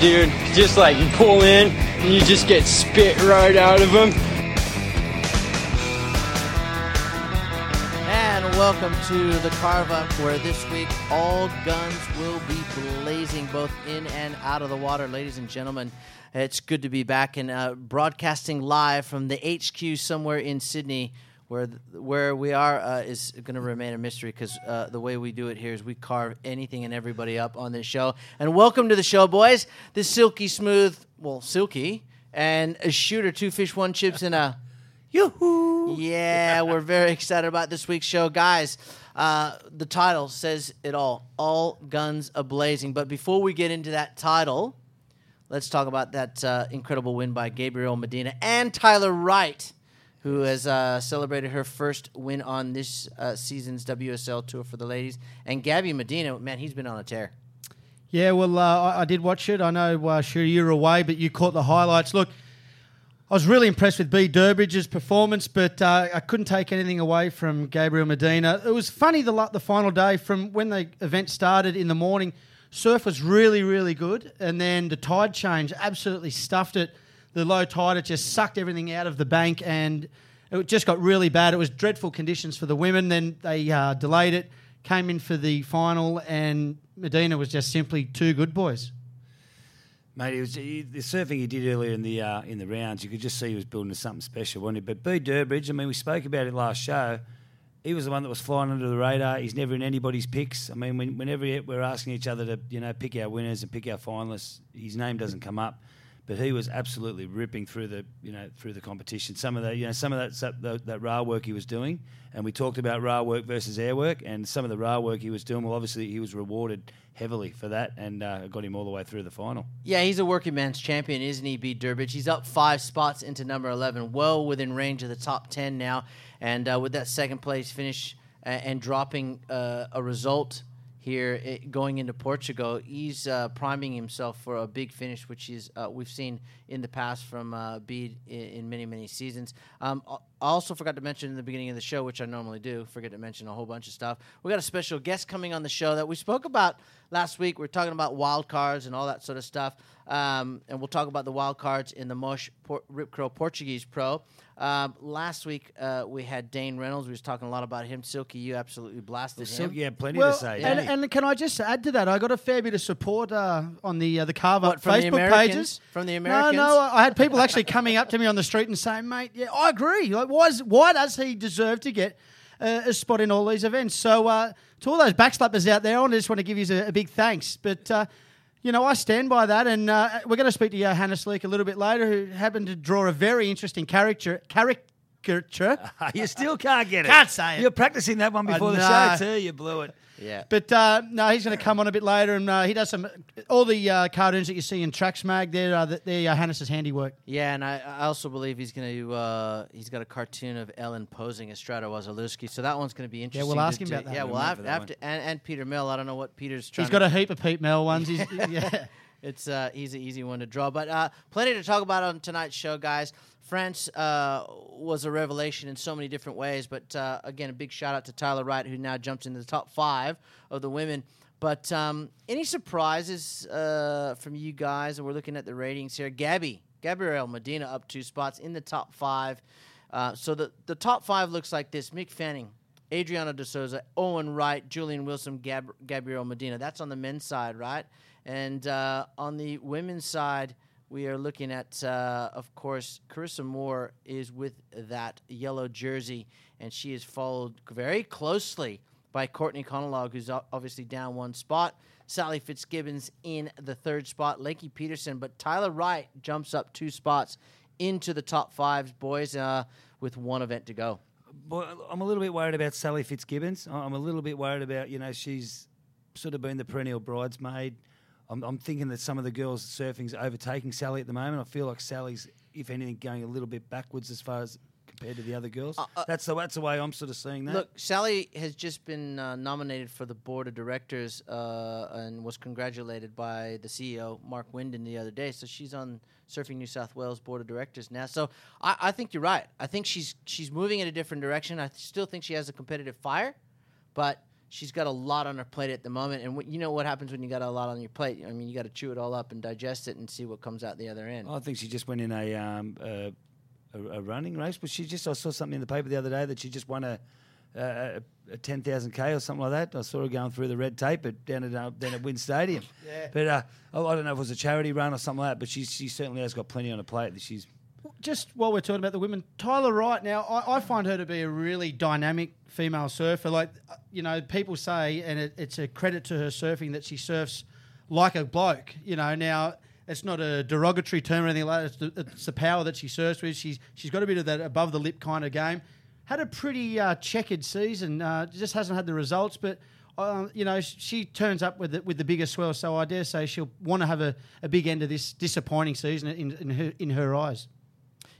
dude. Just like you pull in and you just get spit right out of them. And welcome to the Carve Up, where this week all guns will be blazing both in and out of the water, ladies and gentlemen. It's good to be back and uh, broadcasting live from the HQ somewhere in Sydney. Where where we are uh, is going to remain a mystery because uh, the way we do it here is we carve anything and everybody up on this show. And welcome to the show, boys. This silky smooth, well, silky, and a shooter, two fish, one chips, and a Yoo-hoo! Yeah, we're very excited about this week's show, guys. Uh, the title says it all: all guns a blazing. But before we get into that title, let's talk about that uh, incredible win by Gabriel Medina and Tyler Wright, who has uh, celebrated her first win on this uh, season's WSL tour for the ladies. And Gabby Medina, man, he's been on a tear. Yeah, well, uh, I, I did watch it. I know, sure, you're away, but you caught the highlights. Look, I was really impressed with Bede Durbridge's performance, but uh, I couldn't take anything away from Gabriel Medina. It was funny the, the final day from when the event started in the morning. Surf was really, really good, and then the tide change absolutely stuffed it. The low tide, it just sucked everything out of the bank, and it just got really bad. It was dreadful conditions for the women. Then they uh, delayed it, came in for the final, and Medina was just simply too good, boys. Mate, it was he, the surfing he did earlier in the uh, in the rounds. You could just see he was building something special, wasn't he? But Bede Durbridge, I mean, we spoke about it last show. He was the one that was flying under the radar. He's never in anybody's picks. I mean, when, whenever we're asking each other to, you know, pick our winners and pick our finalists, his name doesn't come up. But he was absolutely ripping through the, you know, through the competition. Some of the, you know, some of that that, that rail work he was doing, and we talked about rail work versus air work, and some of the rail work he was doing. Well, obviously he was rewarded heavily for that, and uh, got him all the way through the final. Yeah, he's a working man's champion, isn't he, Bede Durbridge? He's up five spots into number 11, well within range of the top 10 now. And uh, with that second place finish and dropping uh, a result here it, going into Portugal, he's uh, priming himself for a big finish, which is uh, we've seen in the past from uh, Bede in, in, many many seasons. Um, I also forgot to mention in the beginning of the show, which I normally do, forget to mention a whole bunch of stuff. We got a special guest coming on the show that we spoke about last week. We are talking about wild cards and all that sort of stuff, um, and we'll talk about the wild cards in the Moche Por- Rip Curl Portuguese Pro. Um, last week uh, we had Dane Reynolds. We was talking a lot about him. Silky, you absolutely blasted Well, him. Silky had plenty Well, to say. and, didn't and can I just add to that? I got a fair bit of support uh, on the uh, the Carve Up What, from Facebook Americans? pages. From the No, Americans? no, I had people actually coming up to me on the street and saying, "Mate, yeah, I agree. Like, why, why does he deserve to get uh, a spot in all these events?" So, uh, to all those backslappers out there, I just want to give you a, a big thanks. But uh, you know, I stand by that, and uh, we're going to speak to Johannes Leak a little bit later, who happened to draw a very interesting character caricature. you still can't get it. Can't say it. You're practicing that one I before the know. show too. You blew it. yeah. But uh, no, he's going to come on a bit later, and uh, he does some all the uh, cartoons that you see in Tracks Mag. They're uh, they're Johannes' handiwork. Yeah, and I, I also believe he's going to. Uh, he's got a cartoon of Ellen posing as Strata Wazalewski, so that one's going to be interesting. Yeah, we'll ask him do- about that. Yeah, We'll we'll have, have to, and, and Peter Mel. I don't know what Peter's trying. He's got to, a heap of Pete Mel ones. He's, yeah. It's uh, he's an easy one to draw, but uh, plenty to talk about on tonight's show, guys. France uh, was a revelation in so many different ways, but uh, again, a big shout out to Tyler Wright, who now jumps into the top five of the women. But um, any surprises uh, from you guys? We're looking at the ratings here. Gabby, Gabriel Medina up two spots in the top five. Uh, so the, the top five looks like this Mick Fanning, Adriano De Souza, Owen Wright, Julian Wilson, Gab- Gabriel Medina. That's on the men's side, right? And uh, on the women's side, we are looking at, uh, of course, Carissa Moore is with that yellow jersey, and she is followed very closely by Courtney Conlogue, who's obviously down one spot. Sally Fitzgibbons in the third spot, Lakey Peterson, but Tyler Wright jumps up two spots into the top five, boys, uh, with one event to go. Boy, I'm a little bit worried about Sally Fitzgibbons. I'm a little bit worried about you know she's sort of been the perennial bridesmaid. I'm, I'm thinking that some of the girls surfing's overtaking Sally at the moment. I feel like Sally's, if anything, going a little bit backwards as far as compared to the other girls. uh, that's the that's the way I'm sort of seeing that. Look, Sally has just been uh, nominated for the board of directors uh, and was congratulated by the CEO, Mark Winden, the other day. So she's on Surfing New South Wales board of directors now. So I, I think you're right. I think she's she's moving in a different direction. I still think she has a competitive fire, but she's got a lot on her plate at the moment, and what, you know what happens when you got a lot on your plate. I mean, you got to chew it all up and digest it and see what comes out the other end. I think she just went in a um, a, a, a running race, but she just I saw something in the paper the other day that she just won a a, a ten thousand k or something like that. I saw her going through the red tape at down at uh, down at Wynn Stadium. Yeah. But uh, I I don't know if it was a charity run or something like that. But she she certainly has got plenty on her plate. That she's just while we're talking about the women, Tyler Wright. Now, I, I find her to be a really dynamic female surfer. Like, uh, you know, people say, and it, it's a credit to her surfing that she surfs like a bloke. You know, now it's not a derogatory term or anything like that. It's the, it's the power that she surfs with. She's she's got a bit of that above the lip kind of game. Had a pretty uh, checkered season. Uh, just hasn't had the results, but. Uh, you know, she turns up with the, with the bigger swell, so I dare say she'll want to have a, a big end of this disappointing season in, in her in her eyes.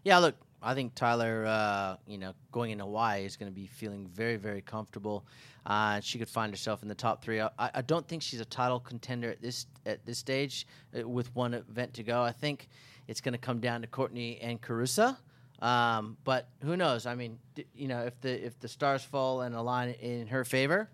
Yeah, look, I think Tyler, uh, you know, going in Hawaii is going to be feeling very, very comfortable. Uh, she could find herself in the top three. I, I, don't think she's a title contender at this at this stage uh, with one event to go. I think it's going to come down to Courtney and Carissa. Um, but who knows? I mean, d- you know, if the if the stars fall and align in her favor,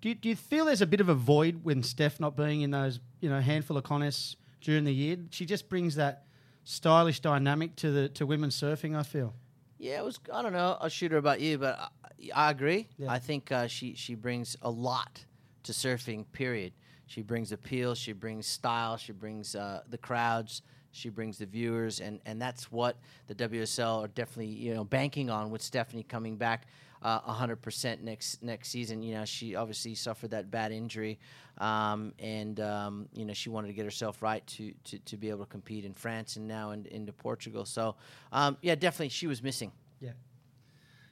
do you, do you feel there's a bit of a void when Steph not being in those you know handful of contests during the year? She just brings that stylish dynamic to the to women's surfing. I feel. Yeah, it was. I don't know. I'll shoot her about you, but I, I agree. Yeah. I think uh, she she brings a lot to surfing. Period. She brings appeal. She brings style. She brings uh, the crowds. She brings the viewers, and, and that's what the WSL are definitely you know banking on with Stephanie coming back uh, 100% next next season. You know, she obviously suffered that bad injury, um, and um, you know she wanted to get herself right to, to, to be able to compete in France and now in, into Portugal. So um, yeah, definitely she was missing. Yeah.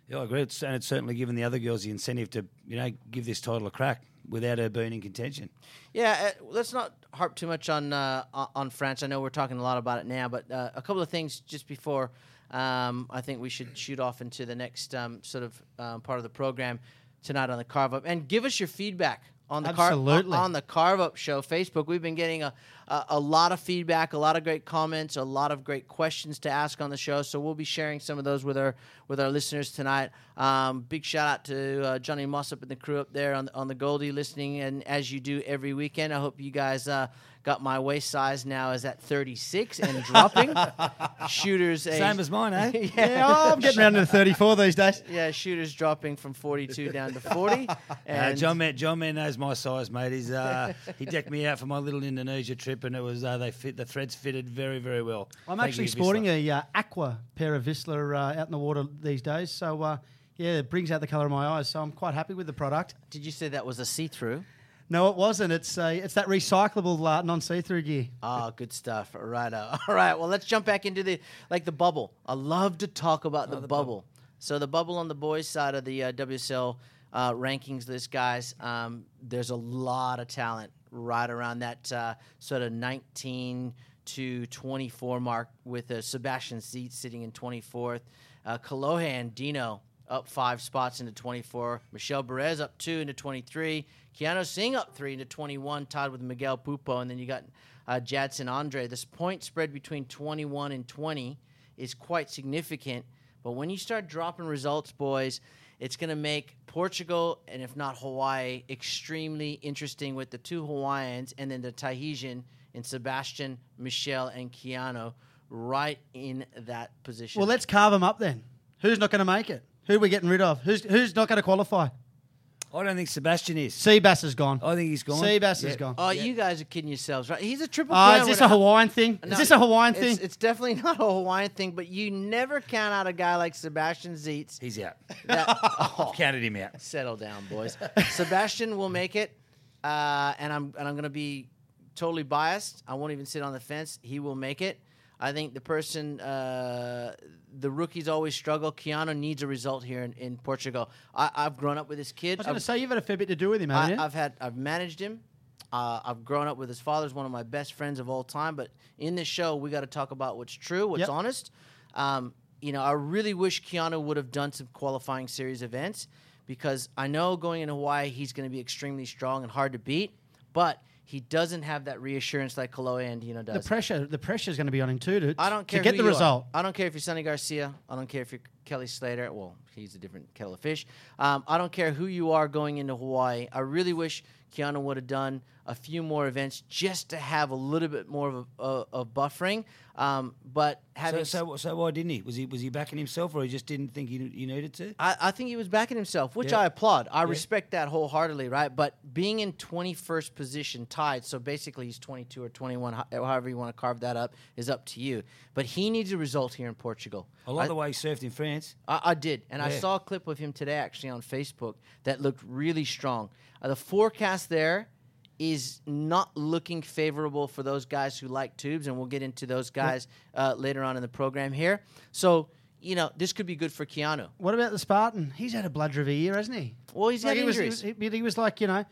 yeah, I agree. It's, and it's certainly given the other girls the incentive to you know give this title a crack without her being in contention. Yeah, uh, let's not harp too much on uh, on France. I know we're talking a lot about it now, but uh, a couple of things just before um, I think we should shoot off into the next um, sort of um, part of the program tonight on the carve up and give us your feedback on the Absolutely. Car- on the carve up show Facebook. We've been getting a, a a lot of feedback, a lot of great comments, a lot of great questions to ask on the show. So we'll be sharing some of those with our with our listeners tonight. Um, big shout out to uh, Johnny Mossup and the crew up there on the, on the Goldie listening, and as you do every weekend. I hope you guys. Uh, Got my waist size now is at 36 and dropping. shooters, a, Same as mine, eh? yeah, Yeah, oh, I'm getting around to 34 these days. yeah, shooters dropping from 42 down to 40. Uh, And John Man, John Man knows my size, mate. He's uh, he decked me out for my little Indonesia trip, and it was uh, they fit the threads fitted very very well. I'm Thank actually you, sporting Vissla. a uh, aqua pair of Vissla uh, out in the water these days. So, uh, yeah, it brings out the colour of my eyes. So I'm quite happy with the product. did you say that was a see-through? No, it wasn't. It's uh, it's that recyclable uh, non-see-through gear. Oh, good stuff. All right, uh, all right. Well, let's jump back into the like the bubble. I love to talk about the, bubble. So the bubble on the boys' side of the uh, WSL uh, rankings list, guys. Um, there's a lot of talent right around that uh, sort of 19 to 24 mark with uh, Sebastian Zietz sitting in 24th. Uh, Kolohe Andino up five spots into 24. Michel Bourez up two into 23. Keanu Asing up three into 21, tied with Miguel Pupo. And then you got uh, Jadson Andre. This point spread between 21 and 20 is quite significant. But when you start dropping results, boys, it's going to make Portugal and if not Hawaii extremely interesting with the two Hawaiians and then the Tahitian in Sebastian, Michelle, and Keanu right in that position. Well, let's carve them up then. Who's not going to make it? Who are we getting rid of? Who's who's not going to qualify? I don't think Sebastian is. Seabass is gone. I think he's gone. Seabass Yeah. is gone. Oh, you guys are kidding yourselves, right? He's a triple. Oh, crown is this winner. a Hawaiian thing? No, is this a Hawaiian it's- thing? It's definitely not a Hawaiian thing, but you never count out a guy like Sebastian Zietz. He's out. That, oh, Counted him out. settle down, boys. Sebastian will make it, uh, and I'm and I'm going to be totally biased. I won't even sit on the fence. He will make it. I think the person, uh, the rookies always struggle. Keanu needs a result here in, in Portugal. I, I've grown up with this kid. I was going to say you've had a fair bit to do with him, haven't I, you? I've had I've managed him. Uh, I've grown up with his father's one of my best friends of all time. But in this show, we got to talk about what's true, what's Yep. honest. Um, you know, I really wish Keanu would have done some qualifying series events because I know going in Hawaii he's going to be extremely strong and hard to beat, but he doesn't have that reassurance like Kolohe Andino the does. pressure, the pressure is going to be on him too to, I don't care to get the you are. result. I don't care if you're Sunny Garcia. I don't care if you're Kelly Slater. Well, he's a different kettle of fish. Um, I don't care who you are going into Hawaii. I really wish Keanu would have done a few more events just to have a little bit more of a, uh, of buffering. Um, but having So, so, so why didn't he? Was he was he backing himself, or he just didn't think he, he needed to? I, I think he was backing himself, which Yeah. I applaud. I respect that wholeheartedly, right? But being in 21st position, tied, so basically he's 22 or 21, however you want to carve that up, is up to you. But he needs a result here in Portugal. I like the way he surfed in France. I, I did, and I saw a clip of him today actually on Facebook that looked really strong. Uh, the forecast there is not looking favorable for those guys who like tubes, and we'll get into those guys uh, later on in the program here. So, you know, this could be good for Keanu. What about the Spartan? He's had a blood a year, hasn't he? Well, he's had he was, he injuries. was, he, he was like you know,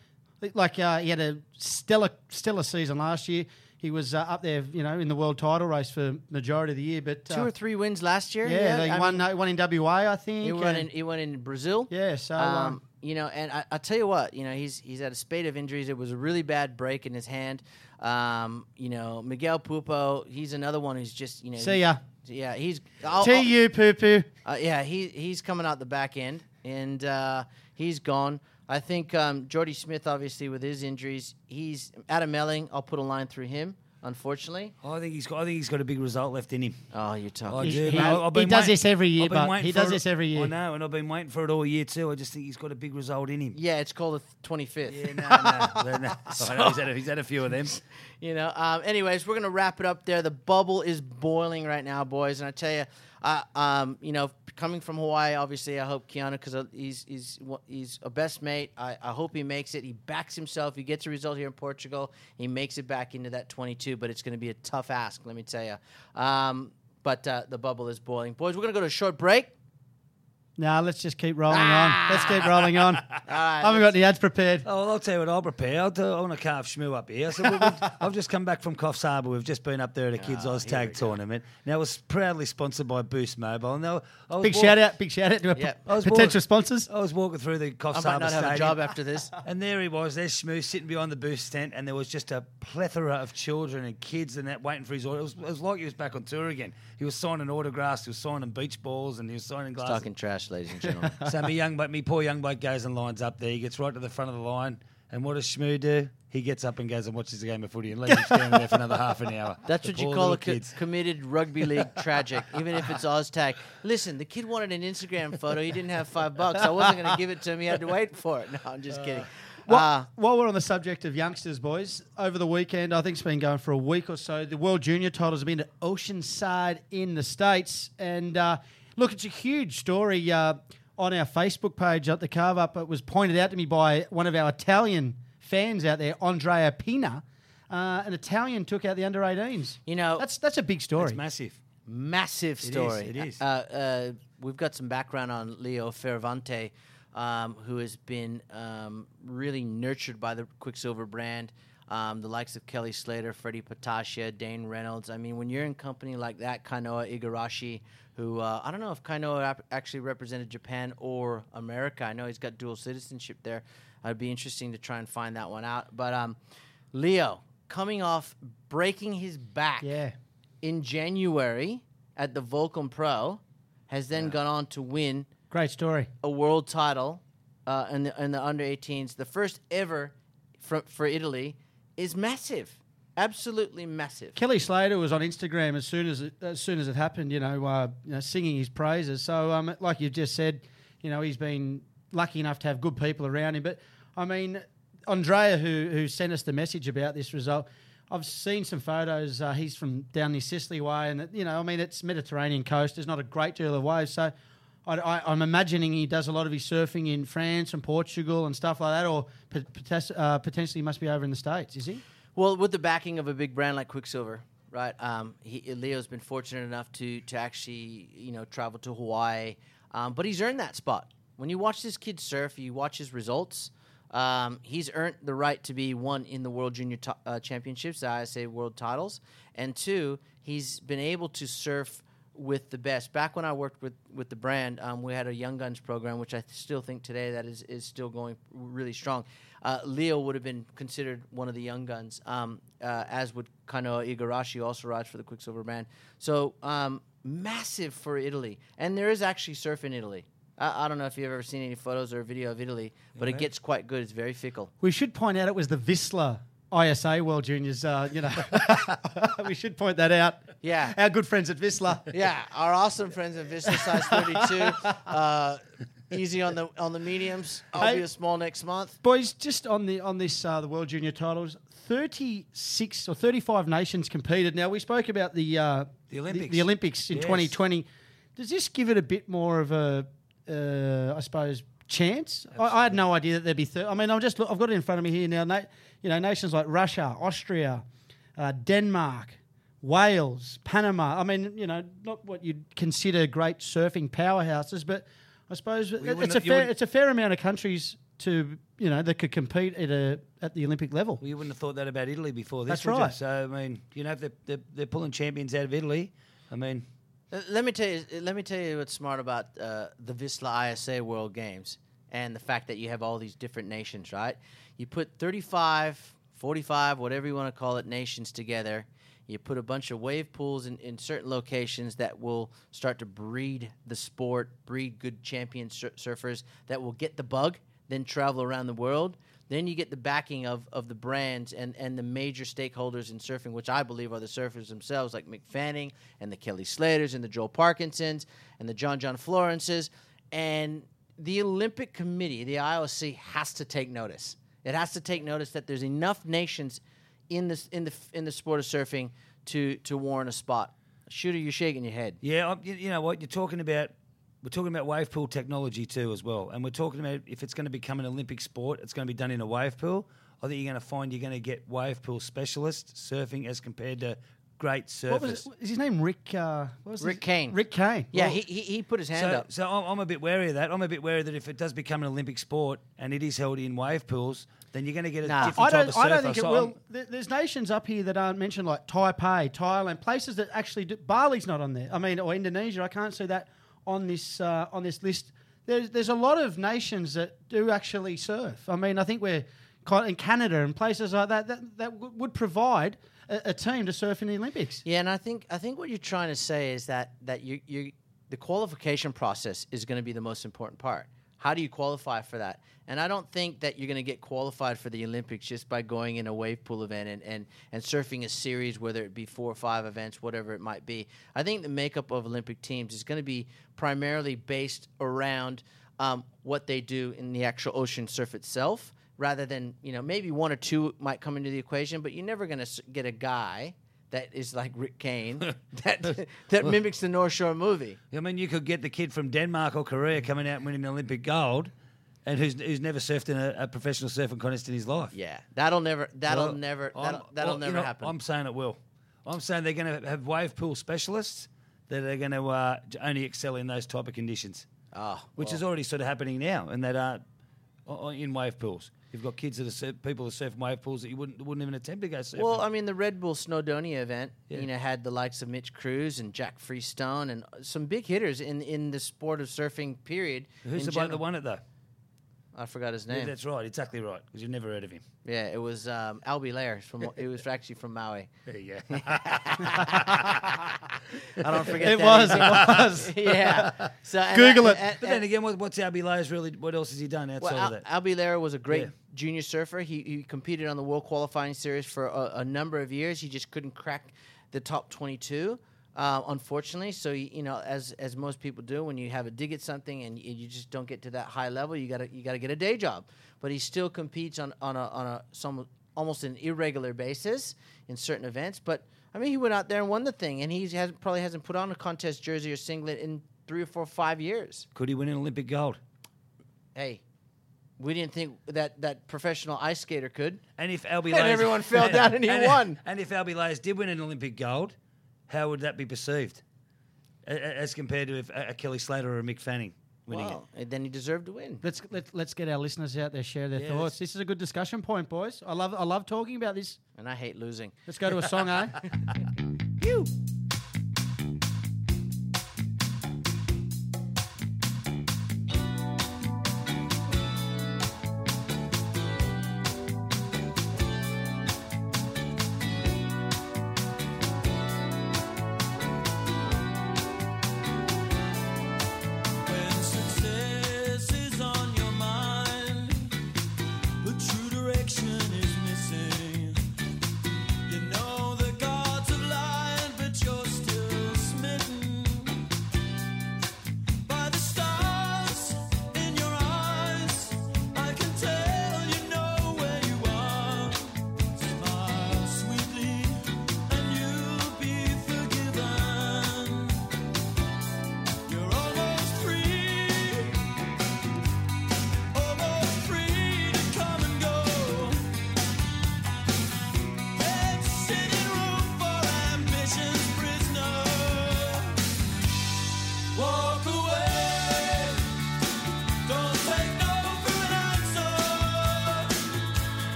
like uh, he had a stellar stellar season last year. He was uh, up there, you know, in the world title race for majority of the year. But Two uh, or three wins last year. yeah, I he mean, won uh, one in WA, I think. He won in he won in Brazil. yeah, so Um, um, you know, and I, I tell you what, you know, he's he's had a spate of injuries. It was a really bad break in his hand. Um, you know, Miguel Pupo, he's another one who's just you know. see ya. Yeah, he's. You, poo poo. uh, yeah, he he's coming out the back end, and uh, he's gone. I think um, Jordy Smith, obviously with his injuries, he's Adam Melling. I'll put a line through him. Unfortunately, I think he's got. I think he's got a big result left in him. oh, you're I talking. He- do, he- I- I've he does waiting- this every year, I've but he does this every year. I know, and I've been waiting for it all year too. I just think he's got a big result in him. Yeah, it's called the twenty fifth. Yeah, no, no, no, no. I know he's, had a, he's had a few of them. You know. Um, anyways, we're gonna wrap it up there. The bubble is boiling right now, boys, and I tell you, uh, um, you know, coming from Hawaii, obviously, I hope Keanu because he's he's he's a best mate. I, I hope he makes it. He backs himself. He gets a result here in Portugal. He makes it back into that 22, but it's going to be a tough ask. Let me tell you. Um, but uh, the bubble is boiling, boys. We're gonna go to a short break. Nah, let's just keep rolling on. Ah. Let's keep rolling on. All right, I haven't got any ads prepared. Oh, well, I'll tell you what I'll prepare. I'll do, I want to carve Shmoo up here. So we- we've, I've just come back from Coffs Harbour. We've just been up there at a ah, kids' Oh, Oz Tag tournament. Now, it was proudly sponsored by Boost Mobile. Now, I was Big walk- shout out, big shout out to our Yeah. p- I was potential bored. sponsors. I was walking through the I Coffs might Harbour not have Stadium. a job after this. And there he was, there's Shmoo sitting behind the boost tent, and there was just a plethora of children and kids and that waiting for his order. It was, it was like he was back on tour again. He was signing autographs, he was signing beach balls, and he was signing glasses. Talking trash, ladies and gentlemen. So my young, but me poor young bloke goes and lines up there. He gets right to the front of the line, and what does Shmoo do? He gets up and goes and watches the game of footy and leaves him standing there for another half an hour. That's The what you call a co- committed rugby league tragic, even if it's Oztag. Listen, the kid wanted an Instagram photo. He didn't have five bucks. I wasn't going to give it to him. He had to wait for it. No, I'm just kidding. While, Uh, while we're on the subject of youngsters, boys, over the weekend, I think it's been going for a week or so. The World Junior titles have been at Oceanside in the States. And uh, look, it's a huge story uh, on our Facebook page at the carve up. It was pointed out to me by one of our Italian fans out there, Andrea Pina. Uh, an Italian took out the under 18s. you know, That's that's a big story. It's massive. massive story. it is. Uh, uh, we've got some background on Leo Fioravanti, um, who has been um, really nurtured by the Quiksilver brand. Um, the likes of Kelly Slater, Freddie Patacchia, Dane Reynolds. I mean, when you're in company like that, Kanoa Igarashi, who uh, I don't know if Kanoa actually represented Japan or America. I know he's got dual citizenship there. It'd be interesting to try and find that one out. But um, Leo coming off breaking his back yeah. in January at the Volcom Pro, has then gone on to win Great story. a world title uh, in the in the under 18s. The first ever for for Italy is massive, absolutely massive. Kelly Slater was on Instagram as soon as it, as soon as it happened. You know, uh, you know, singing his praises. So, um, like you just said, you know, he's been lucky enough to have good people around him. But I mean, Andrea, who who sent us the message about this result. I've seen some photos. Uh, he's from down near Sicily way, and you know, I mean, it's Mediterranean coast. There's not a great deal of waves, so I, I, I'm imagining he does a lot of his surfing in France and Portugal and stuff like that, or pot- potes- uh, potentially he must be over in the states. Is he? Well, with the backing of a big brand like Quiksilver, right? Um, he, Leo's been fortunate enough to to actually you know travel to Hawaii, um, but he's earned that spot. When you watch this kid surf, you watch his results. Um, he's earned the right to be one in the World Junior to- uh, Championships, the ISA World Titles, and two, he's been able to surf with the best. Back when I worked with, with the brand, um, we had a Young Guns program, which I still think today that is, is still going really strong. Uh, Leo would have been considered one of the Young Guns, um, uh, as would Kanoa Igarashi, also rides for the Quiksilver brand. So, um, massive for Italy, and there is actually surf in Italy. I, I don't know if you've ever seen any photos or video of Italy, but it gets quite good. It's very fickle. We should point out it was the Vissla ISA World Juniors. Uh, you know, we should point that out. Yeah. our good friends at Vissla. Yeah, our awesome friends at Vissla size 32. Uh, easy on the on the mediums. I'll Hey. be a small next month. Boys, just on the on this uh, the World Junior titles, thirty six or thirty five nations competed. Now we spoke about the uh, The Olympics. the, Olympics in Yes. twenty twenty. Does this give it a bit more of a, uh, I suppose, chance? I, I had no idea that there'd be. Thir- I mean, I'm just look, I've got it in front of me here now. Na- you know, nations like Russia, Austria, uh, Denmark. Wales, Panama. I mean, you know, not what you'd consider great surfing powerhouses, but I suppose it- wouldn't it's a fair it's a fair amount of countries to you know that could compete at a at the Olympic level. Well, you wouldn't have thought that about Italy before this. That's would you? right. So I mean, you know, if they're, they're, they're pulling champions out of Italy, I mean, Uh, Let me tell you. Let me tell you what's smart about uh, the Vissla ISA World Games and the fact that you have all these different nations. Right? You put 35, 45, whatever you want to call it, nations together. You put a bunch of wave pools in, in certain locations that will start to breed the sport, breed good champion sur- surfers that will get the bug, then travel around the world. Then you get the backing of, of the brands and, and the major stakeholders in surfing, which I believe are the surfers themselves, like Mick Fanning and the Kelly Slaters and the Joel Parkinsons and the John John Florences. And the Olympic Committee, the IOC, has to take notice. It has to take notice that there's enough nations in this in the in the sport of surfing to to warrant a spot. Shooter, you're shaking your head. yeah, um, I'm- you, you know what you're talking about. We're talking about wave pool technology too, as well, and we're talking about if it's going to become an Olympic sport, it's going to be done in a wave pool. I think you're going to find you're going to get wave pool specialists surfing as compared to great surfers. What was it? Is his name Rick? Uh, what was Rick his- Kane. Rick Kane. Yeah, Well, he, he he put his hand so, up. so I'm, I'm a bit wary of that. I'm a bit wary that if it does become an Olympic sport and it is held in wave pools, then you're going to get a Nah. different I type don't. of I don't think it will. I'm- There- There's nations up here that aren't mentioned, like Taipei, Thailand, places that actually do. Bali's not on there. I mean, or Indonesia. I can't see that on this uh, on this list. There's there's a lot of nations that do actually surf. I mean, I think we're in Canada and places like that that, that w- would provide a, team to surf in the Olympics. Yeah, and I think I think what you're trying to say is that that you you the qualification process is going to be the most important part. How do you qualify for that? And I don't think that you're going to get qualified for the Olympics just by going in a wave pool event and, and, and surfing a series, whether it be four or five events, whatever it might be. I think the makeup of Olympic teams is going to be primarily based around um, what they do in the actual ocean surf itself, rather than you know maybe one or two might come into the equation, but you're never going to get a guy that is like Rick Kane that that mimics the North Shore movie. I mean, you could get the kid from Denmark or Korea coming out and winning Olympic gold, and who's who's never surfed in a, a professional surfing contest in his life. Yeah, that'll never that'll Well, never that'll, that'll well, you never know, happen. I'm saying it will. I'm saying they're going to have wave pool specialists that are going to uh, only excel in those type of conditions, oh, which well, is already sort of happening now, and that are uh, in wave pools. You've got kids that are surf, people that surf in wave pools that you wouldn't wouldn't even attempt to go surfing. Well, I mean, the Red Bull Snowdonia event, Yeah. you know, had the likes of Mitch Crews and Jack Freestone and some big hitters in in the sport of surfing. Period. Who's the bloke that won it though? I forgot his Yeah, name. that's right, exactly right, because you've never heard of him. Yeah, it was um, Albee Layer from. it was actually from Maui. Yeah, you go. I don't forget. It that was, easy. it was. yeah. So Google I- it. and- But then again, what, what's Albee Layers really? What else has he done outside Well, of that? Albee Layer was a great Yeah. junior surfer. He, he competed on the World Qualifying Series for a, a number of years. He just couldn't crack the top 22, uh, unfortunately. So, you, you know, as as most people do, when you have a dig at something and you, you just don't get to that high level, you gotta you gotta get a day job. But he still competes on on a on a some almost an irregular basis in certain events. But I mean, he went out there and won the thing, and he has probably hasn't put on a contest jersey or singlet in three or four, five years. Could he win an Olympic gold? hey, we didn't think that that professional ice skater could. And if Albee And everyone fell down and he won. And if Albee Layers did win an Olympic gold, how would that be perceived? A- a- As compared to if a a Kelly Slater or a Mick Fanning winning Well, and then he deserved to win. Let's let, let's get our listeners out there share their Yeah, thoughts. This is a good discussion point, boys. I love I love talking about this. And I hate losing. Let's go to a song, eh? You.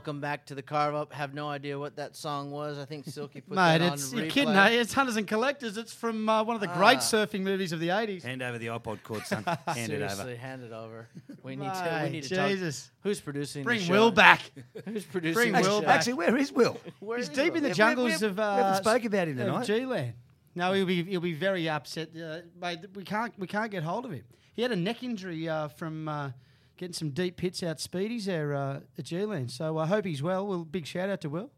Welcome back to the carve up. Have no idea what that song was. I think Silky put Mate, that it's on you're replay. kidding, eh? It's Hunters and Collectors. It's from uh, one of the great Ah. surfing movies of the 80s. Hand over the iPod cord, son. Hand it Seriously, over. hand it over. We need to. We Mate, need to talk. Jesus. Who's producing? This? Bring the show? Will back. Who's producing? Bring the Will show? back. Actually, where is Will? Where He's is deep Will? in the we- jungles we- of. we Uh, haven't spoke about him tonight. G-Land. No, he'll be he'll be very upset, uh, mate. We can't we can't get hold of him. He had a neck injury uh, from uh, getting some deep pits out speedies there uh, at G-Land. So I hope he's well. Well, big shout out to Will.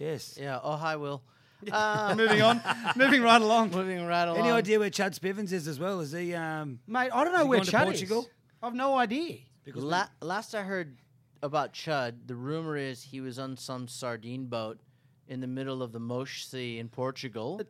Yes. Yeah. Oh, hi, Will. Um, moving on, moving right along, moving right along. Any idea where Chad Spivens is as well? Is he? Um, mate. I don't know where gone to Chad Portugal? is. I've no idea. because La- last I heard about Chud, the rumor is he was on some sardine boat in the middle of the Mosh Sea in Portugal,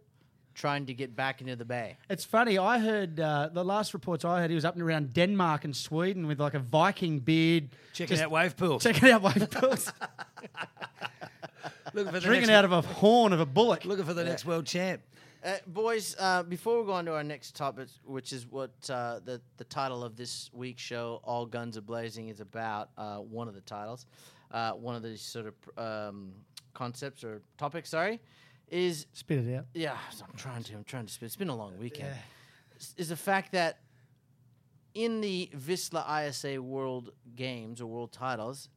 trying to get back into the bay. It's funny. I heard uh, the last reports I heard he was up and around Denmark and Sweden with like a Viking beard, checking out wave pools. checking out wave pools, looking for the drinking next, out of a horn of a bullock. looking for the next world champ. Uh, boys, uh, before we go on to our next topic, which is what uh, the the title of this week's show, "All Guns a Blazing," is about. Uh, one of the titles, uh, one of these sort of um, concepts or topics. Sorry, is Spit it out. yeah. I'm trying to. I'm trying to. Spit. It's been a long weekend. S- Is the fact that in the Vissla ISA World Games or World Titles,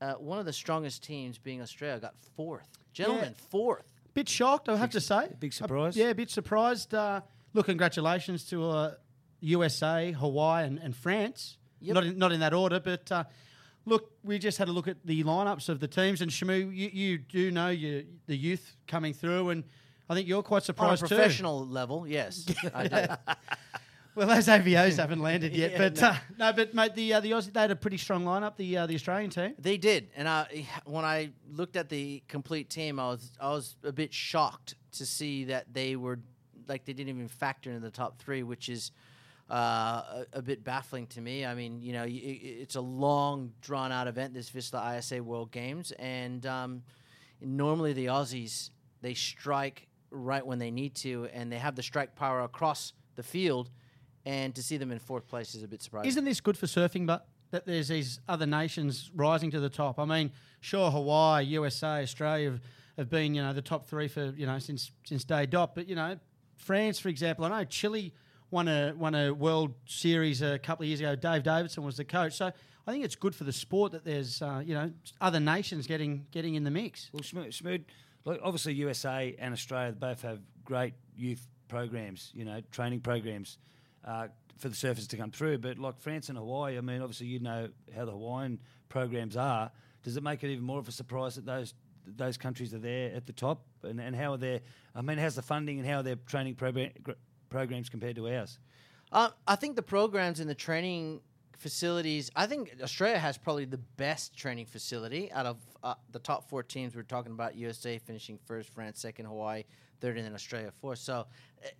uh, one of the strongest teams, being Australia, got fourth. Gentlemen, fourth. Bit shocked, I have to say. big Uh, surprise. yeah, a bit surprised. Uh, look, congratulations to uh, USA, Hawaii, and, and France. Yep. Not in, not in that order, but uh, look, we just had a look at the lineups of the teams, and Shamu, you, you do know you, the youth coming through, and I think you're quite On a surprised too. professional level, yes, I. Well, those AVOs haven't landed yet, Yeah, but no. uh, no, but mate, the uh, the Aussie they had a pretty strong lineup. The uh, the Australian team. They did, and I, when I looked at the complete team, I was I was a bit shocked to see that they were like they didn't even factor into the top three, which is uh, a, bit baffling to me. I mean, you know, it's a long, drawn out event, this Vissla ISA World Games, and um, normally the Aussies they strike right when they need to, and they have the strike power across the field. And to see them in fourth place is a bit surprising. Isn't this good for surfing? But that there's these other nations rising to the top. I mean, sure, Hawaii, USA, Australia have, have been you know the top three for you know since since day dot. But you know, France, for example, I know Chile won a won a World Series a couple of years ago. Dave Davidson was the coach, so I think it's good for the sport that there's uh, you know other nations getting getting in the mix. Well, Schmood, like obviously USA and Australia both have great youth programs, you know, training programs uh, for the surfers to come through. But like France and Hawaii, I mean, obviously you know how the Hawaiian programs are. Does it make it even more of a surprise that those those countries are there at the top? And, and how are their, I mean, how's the funding and how are their training program, gr- programs compared to ours? Uh, I think the programs and the training facilities. I think Australia has probably the best training facility out of uh, the top four teams. We're talking about USA finishing first, France second, Hawaii third, and then Australia fourth. So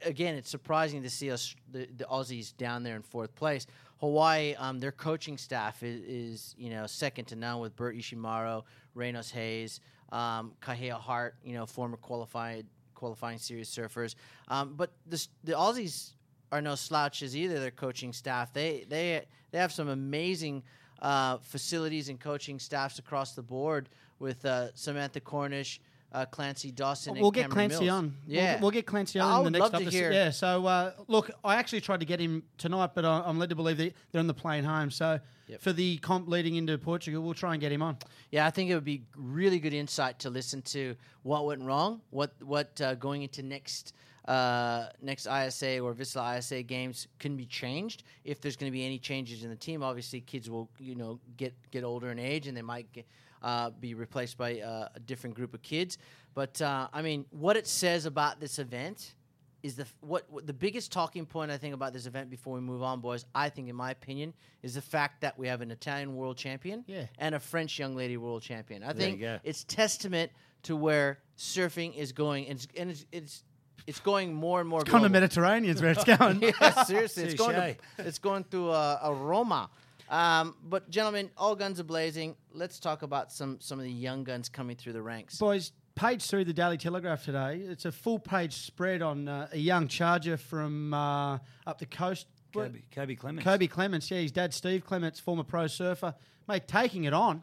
again, it's surprising to see us the, the Aussies down there in fourth place. Hawaii, um, their coaching staff is, is you know second to none with Bert Ishimaro, Reynolds Hayes, um, Kahea Hart, you know former qualified qualifying series surfers. Um, but the s- the Aussies are no slouches either. Their coaching staff they they they have some amazing uh, facilities and coaching staffs across the board with uh, Samantha Cornish, uh, Clancy Dawson. and We'll get Clancy Mills. on. Yeah, we'll, we'll get Clancy on I in the next episode. Yeah. So uh, look, I actually tried to get him tonight, but I, I'm led to believe that they're on the plane home. So Yep. for the comp leading into Portugal, we'll try and get him on. Yeah, I think it would be really good insight to listen to what went wrong, what what uh, going into next uh, next ISA or Vissla ISA games can be changed. If there's going to be any changes in the team, obviously kids will you know get get older in age and they might get, uh, be replaced by uh, a different group of kids. But uh, I mean, what it says about this event is the f- what, what the biggest talking point I think about this event before we move on, boys. I think, in my opinion, is the fact that we have an Italian world champion Yeah. and a French young lady world champion. I There think it's testament to where surfing is going, and it's and it's it's, it's going more and more. Come to global. Mediterranean's where it's going. yeah, seriously, it's going to, it's going through a, a Roma. Um, but gentlemen, all guns are blazing. Let's talk about some some of the young guns coming through the ranks. Boys, page through the Daily Telegraph today. It's a full page spread on uh, a young charger from uh, up the coast. Kobe, Kobe Clements. Kobe Clements, yeah, his dad Steve Clements, former pro surfer, mate, taking it on.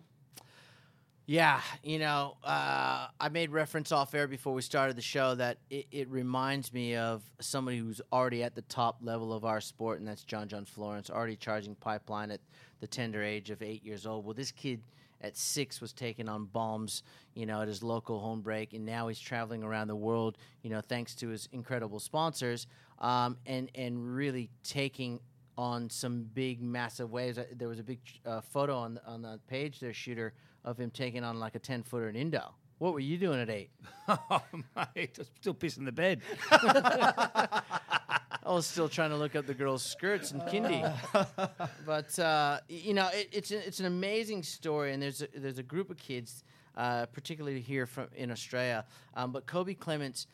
Yeah, you know, uh, I made reference off air before we started the show that it, it reminds me of somebody who's already at the top level of our sport, and that's John John Florence, already charging pipeline at the tender age of eight years old. Well, this kid at six was taking on bombs, you know, at his local home break, and now he's traveling around the world, you know, thanks to his incredible sponsors, um, and and really taking on some big, massive waves. There was a big uh, photo on on the page there, shooter, of him taking on like a ten footer in Indo. What were you doing at eight? oh, mate, I'm still pissing the bed. I was still trying to look up the girls' skirts in kindy, but uh, you know, it, it's a, it's an amazing story, and there's a, there's a group of kids, uh, particularly here from in Australia, um, but Kobe Clements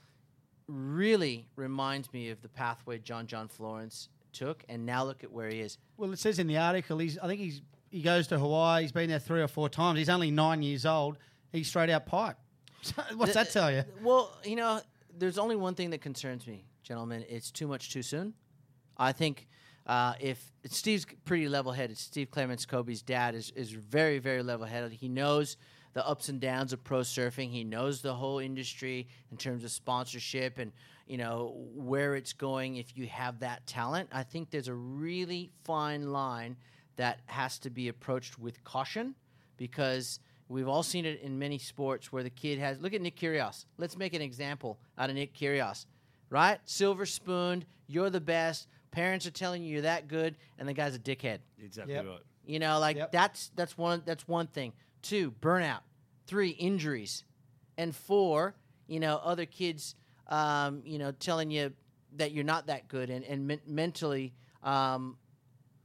really reminds me of the pathway John John Florence took, and now look at where he is. Well, it says in the article he's. I think he's he goes to Hawaii. He's been there three or four times. He's only nine years old. He's straight out pipe. What's that tell you? Well, you know, there's only one thing that concerns me, gentlemen. It's too much too soon. I think uh, if Steve's pretty level-headed, Steve Clements, Kobe's dad, is is very very level-headed. He knows the ups and downs of pro surfing. He knows the whole industry in terms of sponsorship and you know where it's going. If you have that talent, I think there's a really fine line that has to be approached with caution because we've all seen it in many sports where the kid has look at Nick Kyrgios. Let's make an example out of Nick Kyrgios. Right? Silver spooned, you're the best. Parents are telling you you're that good and the guy's a dickhead. Exactly Yep. right. You know, like Yep. that's that's one that's one thing. Two, burnout. Three, injuries. And four, you know, other kids um, you know, telling you that you're not that good and, and men- mentally um,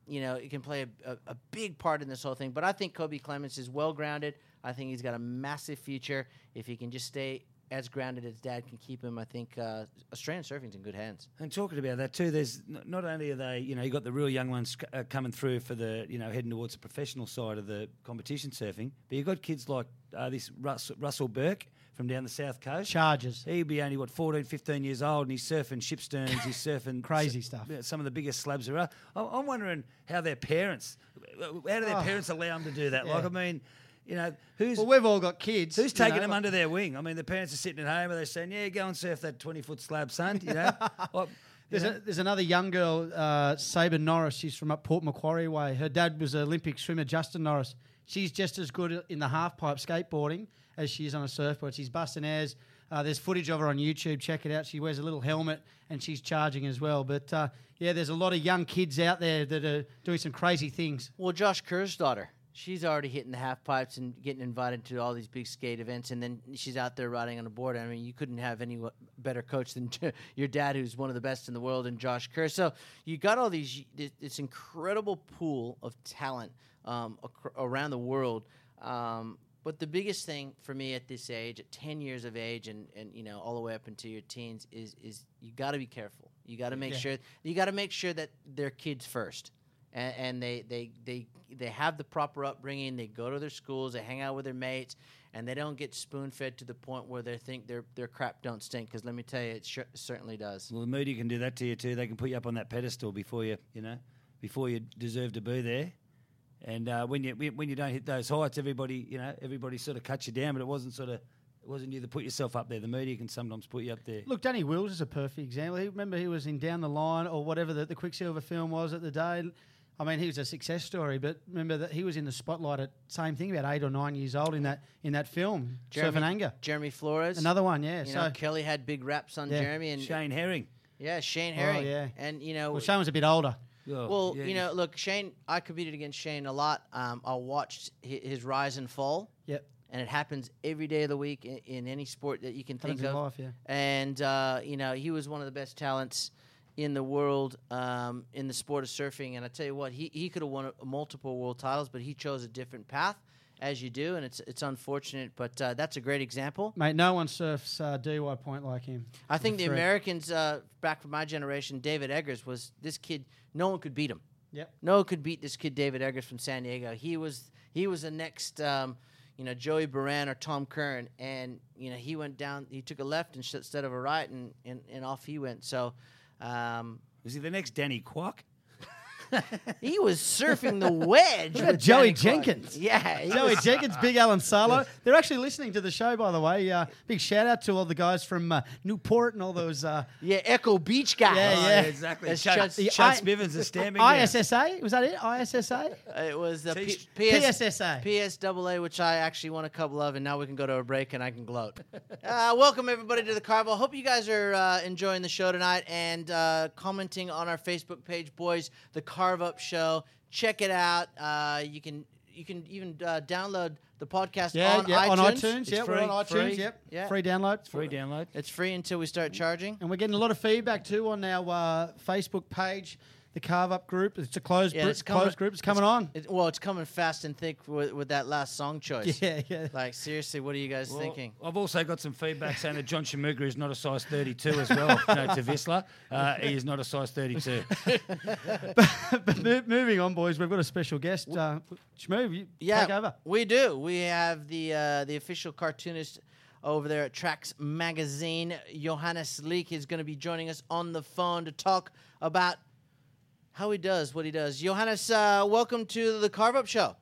you know, it can play a, a, a big part in this whole thing. But I think Kobe Clements is well grounded. I think he's got a massive future. If he can just stay as grounded as dad can keep him, I think uh, Australian surfing's in good hands. And talking about that too, there's not only are they, you know, you got the real young ones uh, coming through for the, you know, heading towards the professional side of the competition surfing, but you've got kids like uh, this Russ, Russell Bierke from down the south coast. Charges. He'd be only what 14, 15 years old, and he's surfing Shipsterns. He's surfing Crazy s- stuff. Some of the biggest slabs there are. I'm I'm wondering how their parents, how do their Oh. parents allow them to do that? Yeah. Like, I mean, you know, who's Well, we've all got kids. Who's taking know, them like- under their wing? I mean, the parents are sitting at home and they're saying, "Yeah, go and surf that twenty foot slab, son." You know, Well, you There's, know, a, there's another young girl, uh, Sabre Norris. She's from up Port Macquarie way. Her dad was an Olympic swimmer, Justin Norris. She's just as good in the half pipe skateboarding as she is on a surfboard. She's busting airs. Uh, there's footage of her on YouTube. Check it out. She wears a little helmet and she's charging as well. But uh, yeah, there's a lot of young kids out there that are doing some crazy things. Well, Josh Kerr's daughter, she's already hitting the half pipes and getting invited to all these big skate events, and then she's out there riding on a board. I mean, you couldn't have any better coach than your dad, who's one of the best in the world, and Josh Kerr. So you got all these this, incredible pool of talent um, around the world. Um, but the biggest thing for me at this age, at ten years of age, and, and you know all the way up into your teens, is is you got to be careful. You got to make Yeah. sure you got to make sure that they're kids first and, and they, they they they have the proper upbringing. They go to their schools, they hang out with their mates, and they don't get spoon fed to the point where they think their their crap don't stink. Because let me tell you, it sh- certainly does. well, the media can do that to you too. They can put you up on that pedestal before you, you know, before you deserve to be there. And uh, when you when you don't hit those heights, everybody, you know, everybody sort of cuts you down. But it wasn't sort of, it wasn't you that put yourself up there. The media can sometimes put you up there. Look, Danny Wills is a perfect example. He, remember, he was in Down the Line or whatever the, the Quiksilver film was at the day. I mean, he was a success story, but remember that he was in the spotlight at same thing, about eight or nine years old in that in that film, Surf and Anger. Jeremy Flores, Another one, yeah. You so, know, Kelly had big raps on Yeah. Jeremy, and Shane Herring. yeah, Shane Herring. Oh, Herring, yeah. and you know, well, Shane was a bit older. Oh, Well, yeah, you know, look, Shane. I competed against Shane a lot. Um, I watched hi- his rise and fall. Yep. And it happens every day of the week in, in any sport that you can Happens think in of. life, yeah. And uh, you know, he was one of the best talents in the world um, in the sport of surfing. And I tell you what, he, he could have won multiple world titles, but he chose a different path, as you do, and it's it's unfortunate. But uh, that's a great example. Mate, no one surfs uh, DY point like him. I think the Fred. Americans uh, back from my generation, David Eggers was this kid. No one could beat him. Yep. No one could beat this kid David Eggers from San Diego. He was he was the next um, you know Joey Buran or Tom Curren, and you know he went down. He took a left instead instead of a right, and, and, and off he went. So. Um, was he the next Danny Quack? He was surfing the wedge. Look at with Joey Danny Clark. Jenkins. Yeah, Joey was- Jenkins, Big Alan Salo. They're actually listening to the show, by the way. Uh, big shout out to all the guys from uh, Newport and all those. Uh, yeah, Echo Beach guys. Yeah, Oh, yeah. exactly. That's Chad, Chad- Chad I- is stamping. there. ISSA, was that it? ISSA? It was the P- Teach- PS- PSSA. PSAA, which I actually won a couple of, and now we can go to a break and I can gloat. uh, welcome everybody to the Carvel. Hope you guys are uh, enjoying the show tonight and uh, commenting on our Facebook page, boys. The Carve Up Show. Check it out. Uh, you can you can even uh, download the podcast Yeah, on yeah, iTunes. on iTunes. It's Yeah, we're free. on iTunes. free. Yep, Yeah. free download. Free download. It's free until we start charging. And we're getting a lot of feedback too on our uh, Facebook page, the Carve Up group. It's a closed, Yeah, group, it's coming- closed group. It's coming on. It, well, it's coming fast and thick with, with that last song choice. Yeah, yeah. Like seriously, what are you guys Well, thinking? I've also got some feedback saying that John Shamuga is not a size 32 as well. you know, to Vissla, uh, he is not a size 32. but mo- moving on, boys, we've got a special guest. Uh, Shmoo, you Yeah, take over. we do. We have the uh, the official cartoonist over there at Tracks Magazine. Johannes Leak is going to be joining us on the phone to talk about how he does what he does. Johannes, uh, welcome to the Carve Up Show.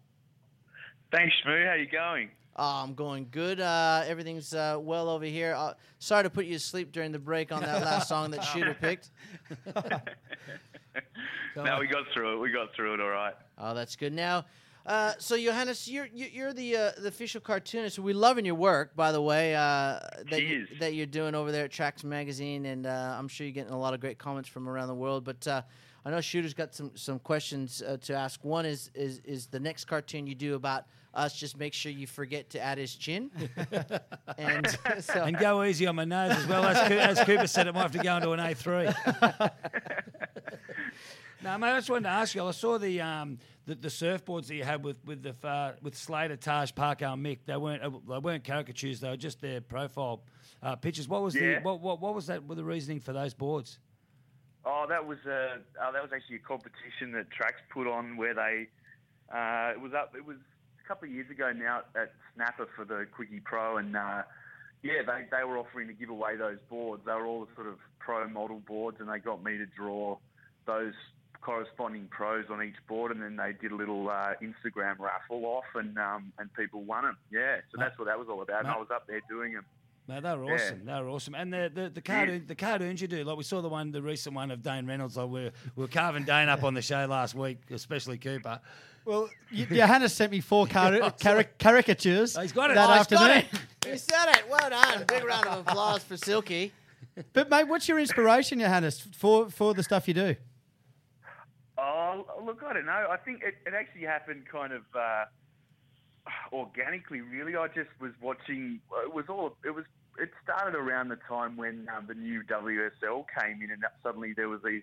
Thanks, Shmoo. How you going? Oh, I'm going good. Uh, everything's uh, well over here. Uh, sorry to put you to sleep during the break on that last song that Shooter picked. no, we got through it. We got through it all right. Oh, that's good. Now, uh, so Johannes, you're you- you're the uh, the official cartoonist. We're loving your work, by the way, uh, that you, that you're doing over there at Tracks Magazine, and uh, I'm sure you're getting a lot of great comments from around the world. But uh, I know Shooter's got some some questions uh, to ask. One is is is the next cartoon you do about us. Just make sure you forget to add his chin, and so and go easy on my nose as well. As, Coo- as Cooper said, it might have to go into an A3. no, mate, I just wanted to ask you. I saw the um, the, the surfboards that you had with with the uh, with Slater, Taj, Parker, and Mick. They weren't uh, they weren't caricatures. They were just their profile uh, pictures. What was the what, what what was that? With the reasoning for those boards? Oh, that was a uh, that was actually a competition that Tracks put on where they uh, it was up. It was a couple of years ago now at Snapper for the Quickie Pro, and uh, yeah, they they were offering to give away those boards. They were all the sort of pro model boards, and they got me to draw those corresponding pros on each board, and then they did a little uh, Instagram raffle off, and um, and people won them. Yeah, so that's what that was all about. And I was up there doing them. No, they were Yeah. awesome. They were awesome. And the, the, the cartoon the cartoons you do, like we saw the one, the recent one of Dane Reynolds. Like we were, we were carving Dane up on the show last week, especially Cooper. Well, Johannes sent me four car- car- caricatures Oh, he's got it. that Oh, he's got afternoon. you said it. Well done. Big round of applause for Silky. But mate, what's your inspiration, Johannes, for for the stuff you do? Oh, look, I don't know. I think it, it actually happened kind of uh, organically, really. I just was watching. It was all. It was. It started around the time when um, the new WSL came in, and suddenly there was these,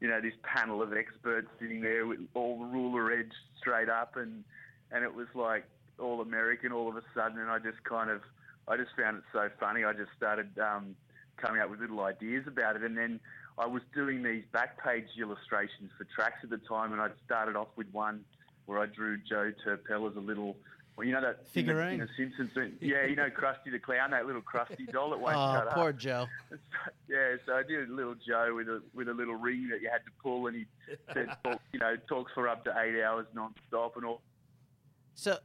you know, this panel of experts sitting there with all the ruler edge straight up, and and it was like all American all of a sudden, and I just kind of, I just found it so funny. I just started um, coming up with little ideas about it, and then I was doing these back page illustrations for tracks at the time, and I started off with one where I drew Joe Turpel as a little, well, you know that in the- Figurine. in the Simpsons, yeah, you know Krusty the Clown, that little Krusty doll that won't Oh, shut poor up. Joe. Yeah, so I did a little Joe with a with a little ring that you had to pull, and he said, you know, talks for up to eight hours non-stop and all. So,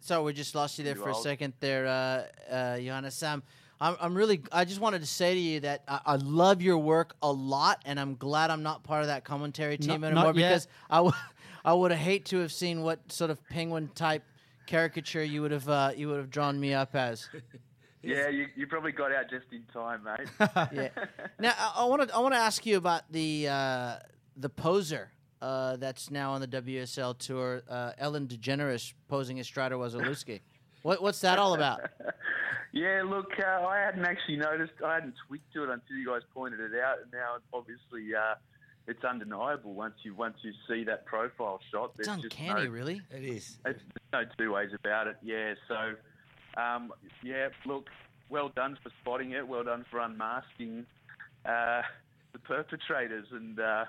so we just lost you there You for a second there, uh, uh, Johannes. Um, I'm, I'm really, I just wanted to say to you that I, I love your work a lot, and I'm glad I'm not part of that commentary team Not- anymore not yet. because I, w- I would have hate to have seen what sort of penguin type caricature you would have, uh, you would have drawn me up as. Yeah, you, you probably got out just in time, mate. Yeah. Now I want to, I want to ask you about the, uh, the poser. Uh, that's now on the WSL tour. Uh, Ellen DeGeneres posing as Strider Wasilewski. What, what's that all about? Yeah, look, uh, I hadn't actually noticed. I hadn't tweaked to it until you guys pointed it out, and now obviously uh, it's undeniable once you once you see that profile shot. It's There's just uncanny, no, really. It is. It's no two ways about it. Yeah, so um, yeah, look, well done for spotting it. Well done for unmasking uh, the perpetrators, and uh,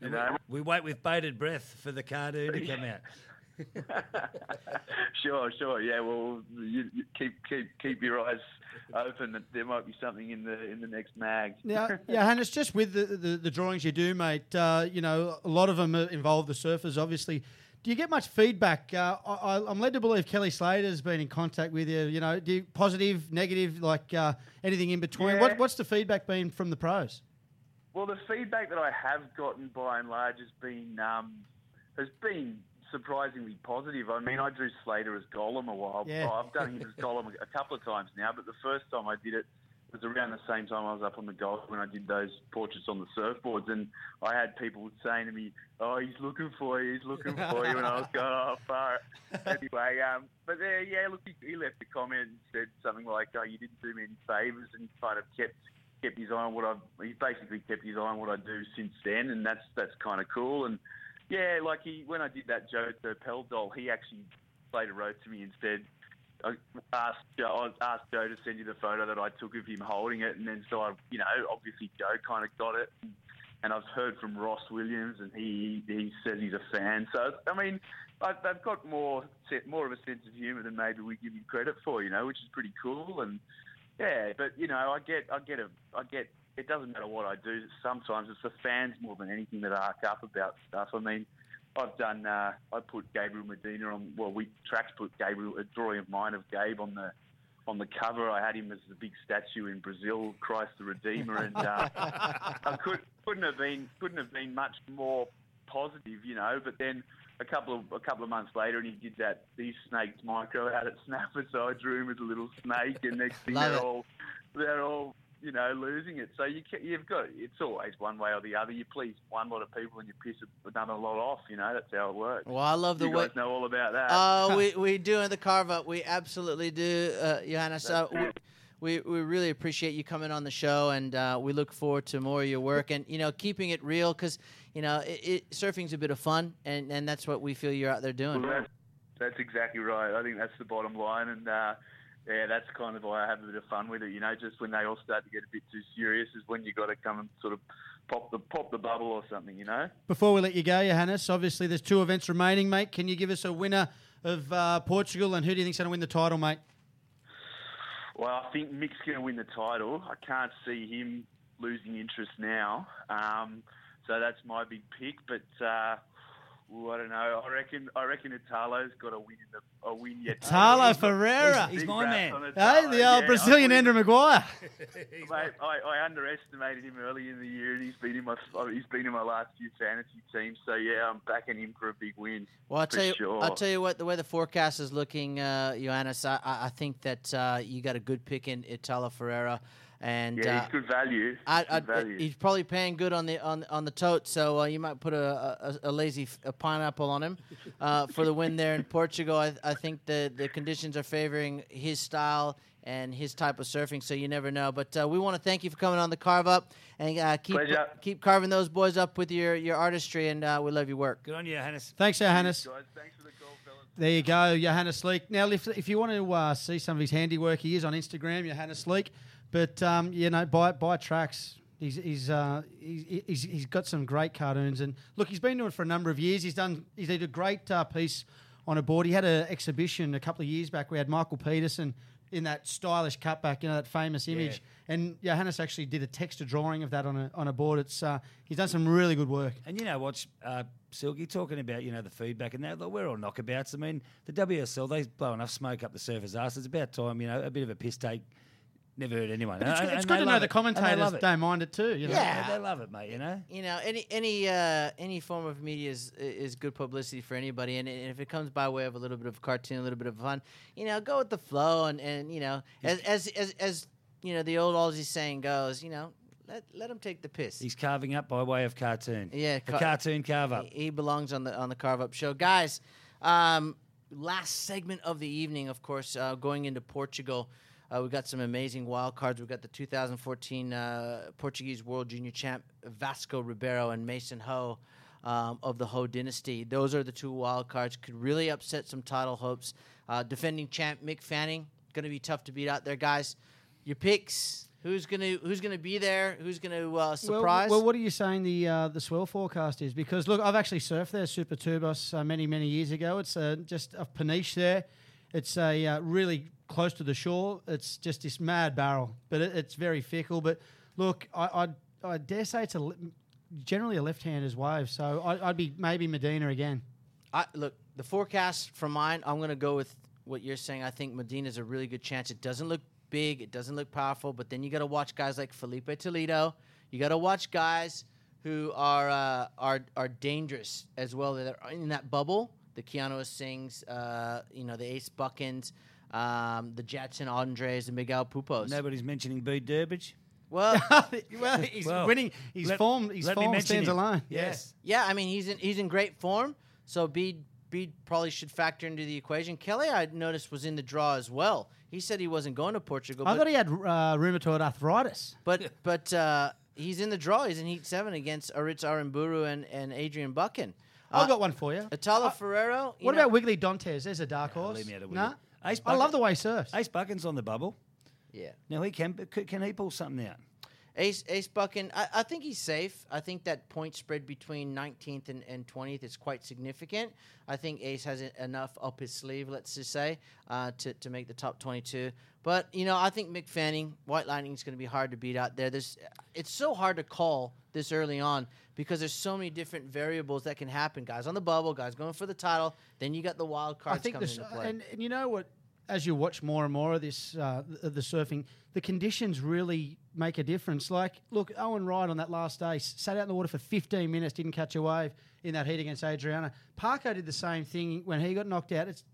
you know. We wait with bated breath for the cartoon to come out. sure, sure. Yeah, well, you, you keep keep keep your eyes open. There might be something in the in the next mag. Now, Johannes, just with the, the, the drawings you do, mate, uh, you know, a lot of them involve the surfers, obviously. Do you get much feedback? Uh, I, I'm led to believe Kelly Slater's been in contact with you. You know, do you, positive, negative, like uh, anything in between? Yeah. What, what's the feedback been from the pros? Well, the feedback that I have gotten by and large has been um, has been surprisingly positive. I mean, I drew Slater as Gollum a while. Yeah. Oh, I've done him as Gollum a couple of times now, but the first time I did it was around the same time I was up on the Gold when I did those portraits on the surfboards, and I had people saying to me, "Oh, he's looking for you, he's looking for you," and I was going, "Oh, far." Anyway, um, but there, yeah, look, he, he left a comment and said something like, "Oh, you didn't do me any favours," and kind of kept kept his eye on what I've. He's basically kept his eye on what I do since then, and that's that's kind of cool. And yeah, like he when I did that Joe Pell doll, he actually later wrote to me said. I asked Joe, I asked Joe to send you the photo that I took of him holding it, and then so I, you know, obviously Joe kind of got it, and I've heard from Ross Williams, and he he says he's a fan. So I mean, I, they've got more more of a sense of humour than maybe we give him credit for, you know, which is pretty cool. And yeah, but you know, I get I get a I get. It doesn't matter what I do. Sometimes it's the fans more than anything that arc up about stuff. I mean, I've done. Uh, I put Gabriel Medina on. Well, we tracks put Gabriel a drawing of mine of Gabe on the on the cover. I had him as the big statue in Brazil, Christ the Redeemer, and uh, I could couldn't have been couldn't have been much more positive, you know. But then a couple of a couple of months later, and he did that these snakes micro out at Snapper, so I drew him as a little snake, and next thing Love they're it. all they're all you know losing it. So you ca you've got it's always one way or the other. You please one lot of people and you piss another lot off. You know that's how it works. Well, I love the you way. guys know all about that. Oh, we, we do in the carve up. We absolutely do, uh, Johannes. Uh, we, we we really appreciate you coming on the show, and uh, we look forward to more of your work and you know keeping it real because you know it, it, surfing's a bit of fun, and, and that's what we feel you're out there doing. Well, that's, that's exactly right. I think that's the bottom line, and uh, yeah, that's kind of why I have a bit of fun with it. You know, just when they all start to get a bit too serious is when you got to come and sort of pop the pop the bubble or something. You know. Before we let you go, Johannes, obviously there's two events remaining, mate. Can you give us a winner of uh, Portugal and who do you think's going to win the title, mate? Well, I think Mick's going to win the title. I can't see him losing interest now. Um, so that's my big pick. But uh, ooh, I don't know. I reckon I reckon Italo's got a win in the a win yet. Italo He's Ferreira. He's big my man. Hey, the old I Brazilian Andrew Maguire. Mate, I, I underestimated him early in the year, and he's been in my he's been in my last few fantasy teams. So yeah, I'm backing him for a big win. Well, I'll tell you, sure. I'll tell you what. The way the forecast is looking, uh, Johannes, I, I I think that uh, you got a good pick in Italo Ferreira, and Yeah, uh, he's good value. I, Good I, value. he's probably paying good on the on on the tote, so uh, you might put a, a, a lazy f- a pineapple on him uh, for the win there in Portugal. I, I think the the conditions are favoring his style and his type of surfing, so you never know. But uh, we want to thank you for coming on the carve up and uh, keep Pleasure. keep carving those boys up with your your artistry, and uh, we love your work. Good on you, Hannes. Thanks, Johannes. Guys, thanks for the call, fellas. There you go, Johannes Leak. Now, if, if you want to uh, see some of his handiwork, he is on Instagram, Johannes Leak. But um, you know, buy buy tracks. He's he's, uh, he's he's he's got some great cartoons, and look, he's been doing it for a number of years. He's done he's did a great uh, piece on a board. He had an exhibition a couple of years back. We had Michael Peterson in that stylish cutback, you know, that famous image. And Johannes actually did a texture drawing of that on a on a board. It's uh, he's done some really good work. And you know what, uh, Silky, talking about you know the feedback and that, we're all knockabouts. I mean, the WSL they blow enough smoke up the surface ass. It's about time, you know, a bit of a piss take. Never heard anyone. But it's, And- it's and good to know love the it. They commentators don't mind it too. You know? Yeah. They, they love it, mate. You know. You know, any any uh, any form of media is is good publicity for anybody, and, and if it comes by way of a little bit of cartoon, a little bit of fun, you know, go with the flow, and, and you know, as as as, as you know, the old Aussie saying goes, you know, let let them take the piss. He's carving up by way of cartoon. Yeah, a car- cartoon carve up. He, he belongs on the on the carve up show, guys. Um, last segment of the evening, of course, uh, going into Portugal. Uh, we've got some amazing wild cards. We've got the 2014 uh, Portuguese World Junior Champ Vasco Ribeiro and Mason Ho um, of the Ho dynasty. Those are the two wild cards. Could really upset some title hopes. Uh, defending champ Mick Fanning going to be tough to beat out there, guys. Your picks. Who's gonna Who's gonna be there? Who's gonna uh, surprise? Well, what are you saying the uh, the swell forecast is? Because look, I've actually surfed there, Supertubos, uh, many many years ago. It's uh, just a Peniche there. It's a uh, really close to the shore. It's just this mad barrel, but it, it's very fickle. But look, I I, I dare say it's a le- generally a left-hander's wave, so I, I'd be maybe Medina again. I, look, the forecast for mine, I'm going to go with what you're saying. I think Medina's a really good chance. It doesn't look big, it doesn't look powerful, but then you got to watch guys like Filipe Toledo. You got to watch guys who are uh, are are dangerous as well. That are in that bubble. The Keanu Asings, uh, you know, the Ace Buchans, um, the Jetson Andres, and Miguel Pupos. Nobody's mentioning Bede Durbridge. Well, well, he's Well, winning. He's let- form, his let form mention stands him. alone. Yes. Yeah, I mean he's in he's in great form. So Bede Bede probably should factor into the equation. Kelly, I noticed, was in the draw as well. He said he wasn't going to Portugal, I but thought he had uh, rheumatoid arthritis. but, but uh, he's in the draw. He's in Heat Seven against Aritz Aramburu and, and Adrian Buchan. I've Uh, got one for you. Italo Ferreira. you What know- about Wiggolly Dantas? There's a dark horse. leave me out of Nah? Wiggly. Ace I love the way he surfs. Ace Buchan's on the bubble. Yeah, Now he can can can he pull something out? Ace Ace Buchan. I, I think he's safe. I think that point spread between 19th and, and 20th is quite significant. I think Ace has enough up his sleeve, let's just say, uh, to to make the top 22. But you know, I think Mick Fanning, White Lightning is going to be hard to beat out there. There's, it's so hard to call this early on because there's so many different variables that can happen. Guys on the bubble, guys going for the title. Then you got the wild cards coming into play. and, and you know what? As you watch more and more of this, uh, the, the surfing, the conditions really make a difference. Like, look, Owen Wright on that last day sat out in the water for 15 minutes, didn't catch a wave in that heat against Adriano. Parko did the same thing when he got knocked out. It's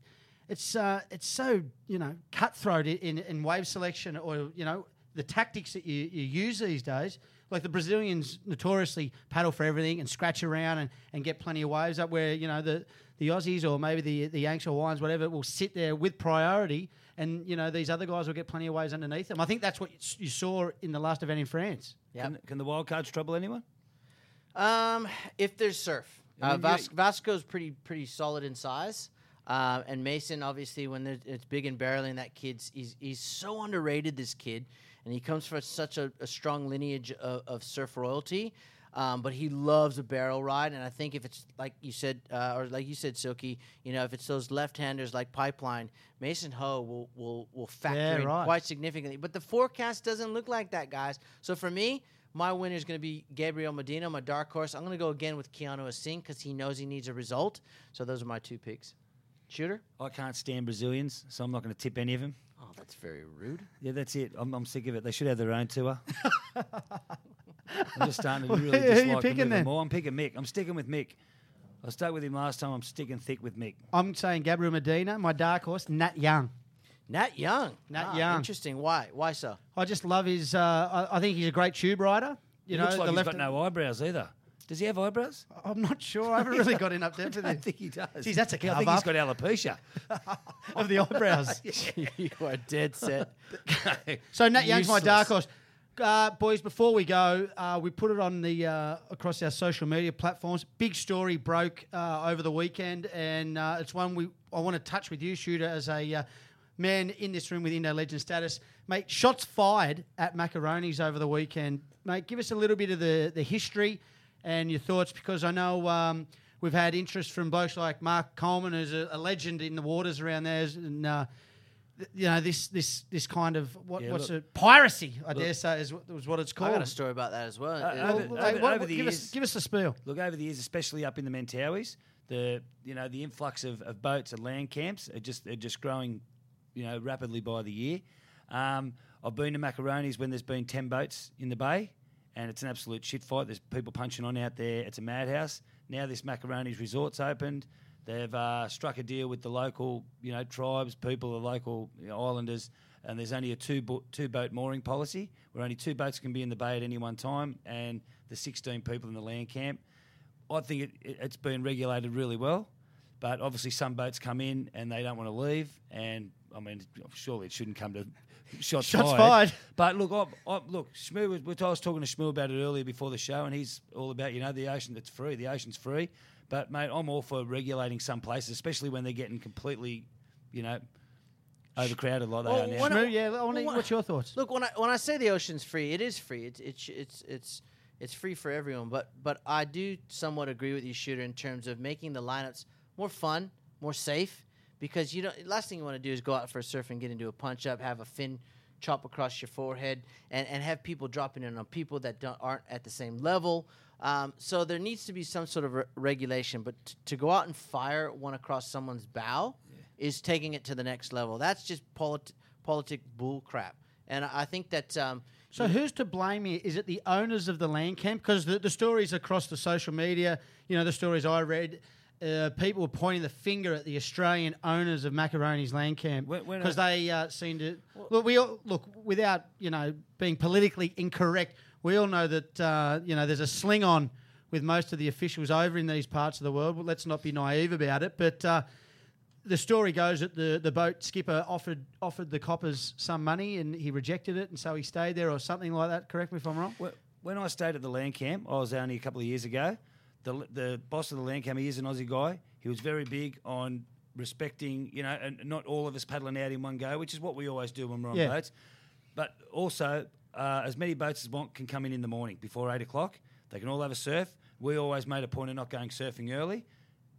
it's uh, it's so you know cutthroat in, in wave selection or you know the tactics that you, you use these days. Like the Brazilians notoriously paddle for everything and scratch around and, and get plenty of waves up where you know the, the Aussies or maybe the the Yanks or Wines whatever will sit there with priority and you know these other guys will get plenty of waves underneath them. I think that's what you saw in the last event in France. Yep. Can, can the wild cards trouble anyone? Um, if there's surf, I uh, Vas- Vasco's pretty pretty solid in size, uh, and Mason obviously when it's big and barreling, that kid's he's he's so underrated. This kid, and he comes from such a, a strong lineage of, of surf royalty. Um, but he loves a barrel ride, and I think if it's like you said, uh, or like you said, Silky, you know, if it's those left-handers like Pipeline, Mason Ho will will will factor Yeah, in right. quite significantly. But the forecast doesn't look like that, guys. So for me, my winner is going to be Gabriel Medina, my dark horse. I'm going to go again with Keanu Asing because he knows he needs a result. So those are my two picks. Shooter? I can't stand Brazilians, so I'm not going to tip any of them. Oh, that's very rude. Yeah, that's it. I'm, I'm sick of it. They should have their own tour. I'm just starting to Who really are you dislike them picking even then? more. I'm picking Mick. I'm sticking with Mick. I stuck with him last time. I'm sticking thick with Mick. I'm saying Gabriel Medina, my dark horse, Nat Young. Nat Young. Nat Ah, Young. Interesting. Why? Why sir? I just love his. Uh, I, I think he's a great tube rider. You He know, looks like the he's left. got no eyebrows either. Does he have eyebrows? I'm not sure. I haven't really got in up there I for don't think he does. Geez, that's a I think he's got alopecia. of the eyebrows. you are dead set. So Nat Young's my dark horse. Uh, boys, before we go, uh, we put it on the uh, across our social media platforms. Big story broke uh, over the weekend, and uh, it's one we I want to touch with you, shooter, as a uh, man in this room with Indo legend status, mate. Shots fired at Macaroni's over the weekend, mate. Give us a little bit of the the history and your thoughts, because I know. Um, We've had interest from blokes like Mark Coleman, who's a, a legend in the waters around there, and uh, th- you know this this this kind of what, Yeah, what's look- it piracy I dare say is, what- is what it's I called. got a story about that as well. Uh, Well, over- wait, over- what- over what- the give us years- give us the spiel. Look, over the years, especially up in the Mentawais, the you know the influx of, of boats and land camps are just are just growing, you know, rapidly by the year. Um, I've been to Macaroni's when there's been ten boats in the bay, and it's an absolute shit fight. There's people punching on out there. It's a madhouse. Now this Macaroni's resort's opened. They've uh, struck a deal with the local, you know, tribes, people, the local you know, islanders, and there's only a two bo- two boat mooring policy where only two boats can be in the bay at any one time, and the 16 people in the land camp. I think it, it, it's been regulated really well, but obviously some boats come in and they don't want to leave, and I mean, surely it shouldn't come to shots, Shots fired. But look, I, I, look, Shmoo was, I was talking to Shmoo about it earlier before the show, and he's all about you know the ocean that's free. The ocean's free, but mate, I'm all for regulating some places, especially when they're getting completely, you know, overcrowded like they Well, are now. when Shmoo, yeah, I wanna- Well, what's your thoughts? Look, when I when I say the ocean's free, it is free. It's it's it's it's it's free for everyone. But but I do somewhat agree with you, shooter, in terms of making the lineups more fun, more safe. Because you don't. Last thing you want to do is go out for a surf and get into a punch up, have a fin chop across your forehead, and, and have people dropping in on people that don't, aren't at the same level. Um, so there needs to be some sort of re- regulation. But t- to go out and fire one across someone's bow is taking it to the next level. That's just polit- politic bull crap. And I I think that um, So who's to blame here? Is it the owners of the land camp? Because the, the stories across the social media, you know, the stories I read, uh, people were pointing the finger at the Australian owners of Macaroni's land camp because they uh, seem to look. We all, look without you know being politically incorrect. We all know that uh, you know there's a sling on with most of the officials over in these parts of the world. Well, let's not be naive about it, but. Uh, the story goes that the, the boat skipper offered offered the coppers some money and he rejected it and so he stayed there or something like that. Correct me if I'm wrong. When I stayed at the land camp, I was only a couple of years ago. The, the boss of the land camp, he is an Aussie guy. He was very big on respecting, you know, and not all of us paddling out in one go, which is what we always do when we're on Yeah. boats. But also, uh, as many boats as want can come in in the morning before eight o'clock. They can all have a surf. We always made a point of not going surfing early.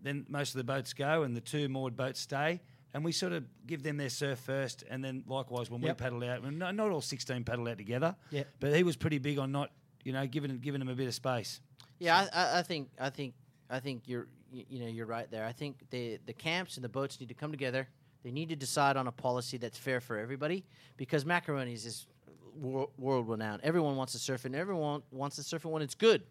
Then most of the boats go, and the two moored boats stay. And we sort of give them their surf first, and then likewise when Yep. we paddle out, not, not all sixteen paddle out together. But he was pretty big on not, you know, giving giving them a bit of space. Yeah, I, I, think I think I think you're you, you know you're right there. I think the the camps and the boats need to come together. They need to decide on a policy that's fair for everybody because macaronis is wor- world renowned. Everyone wants to surf it, and everyone wants to surf it when it's good.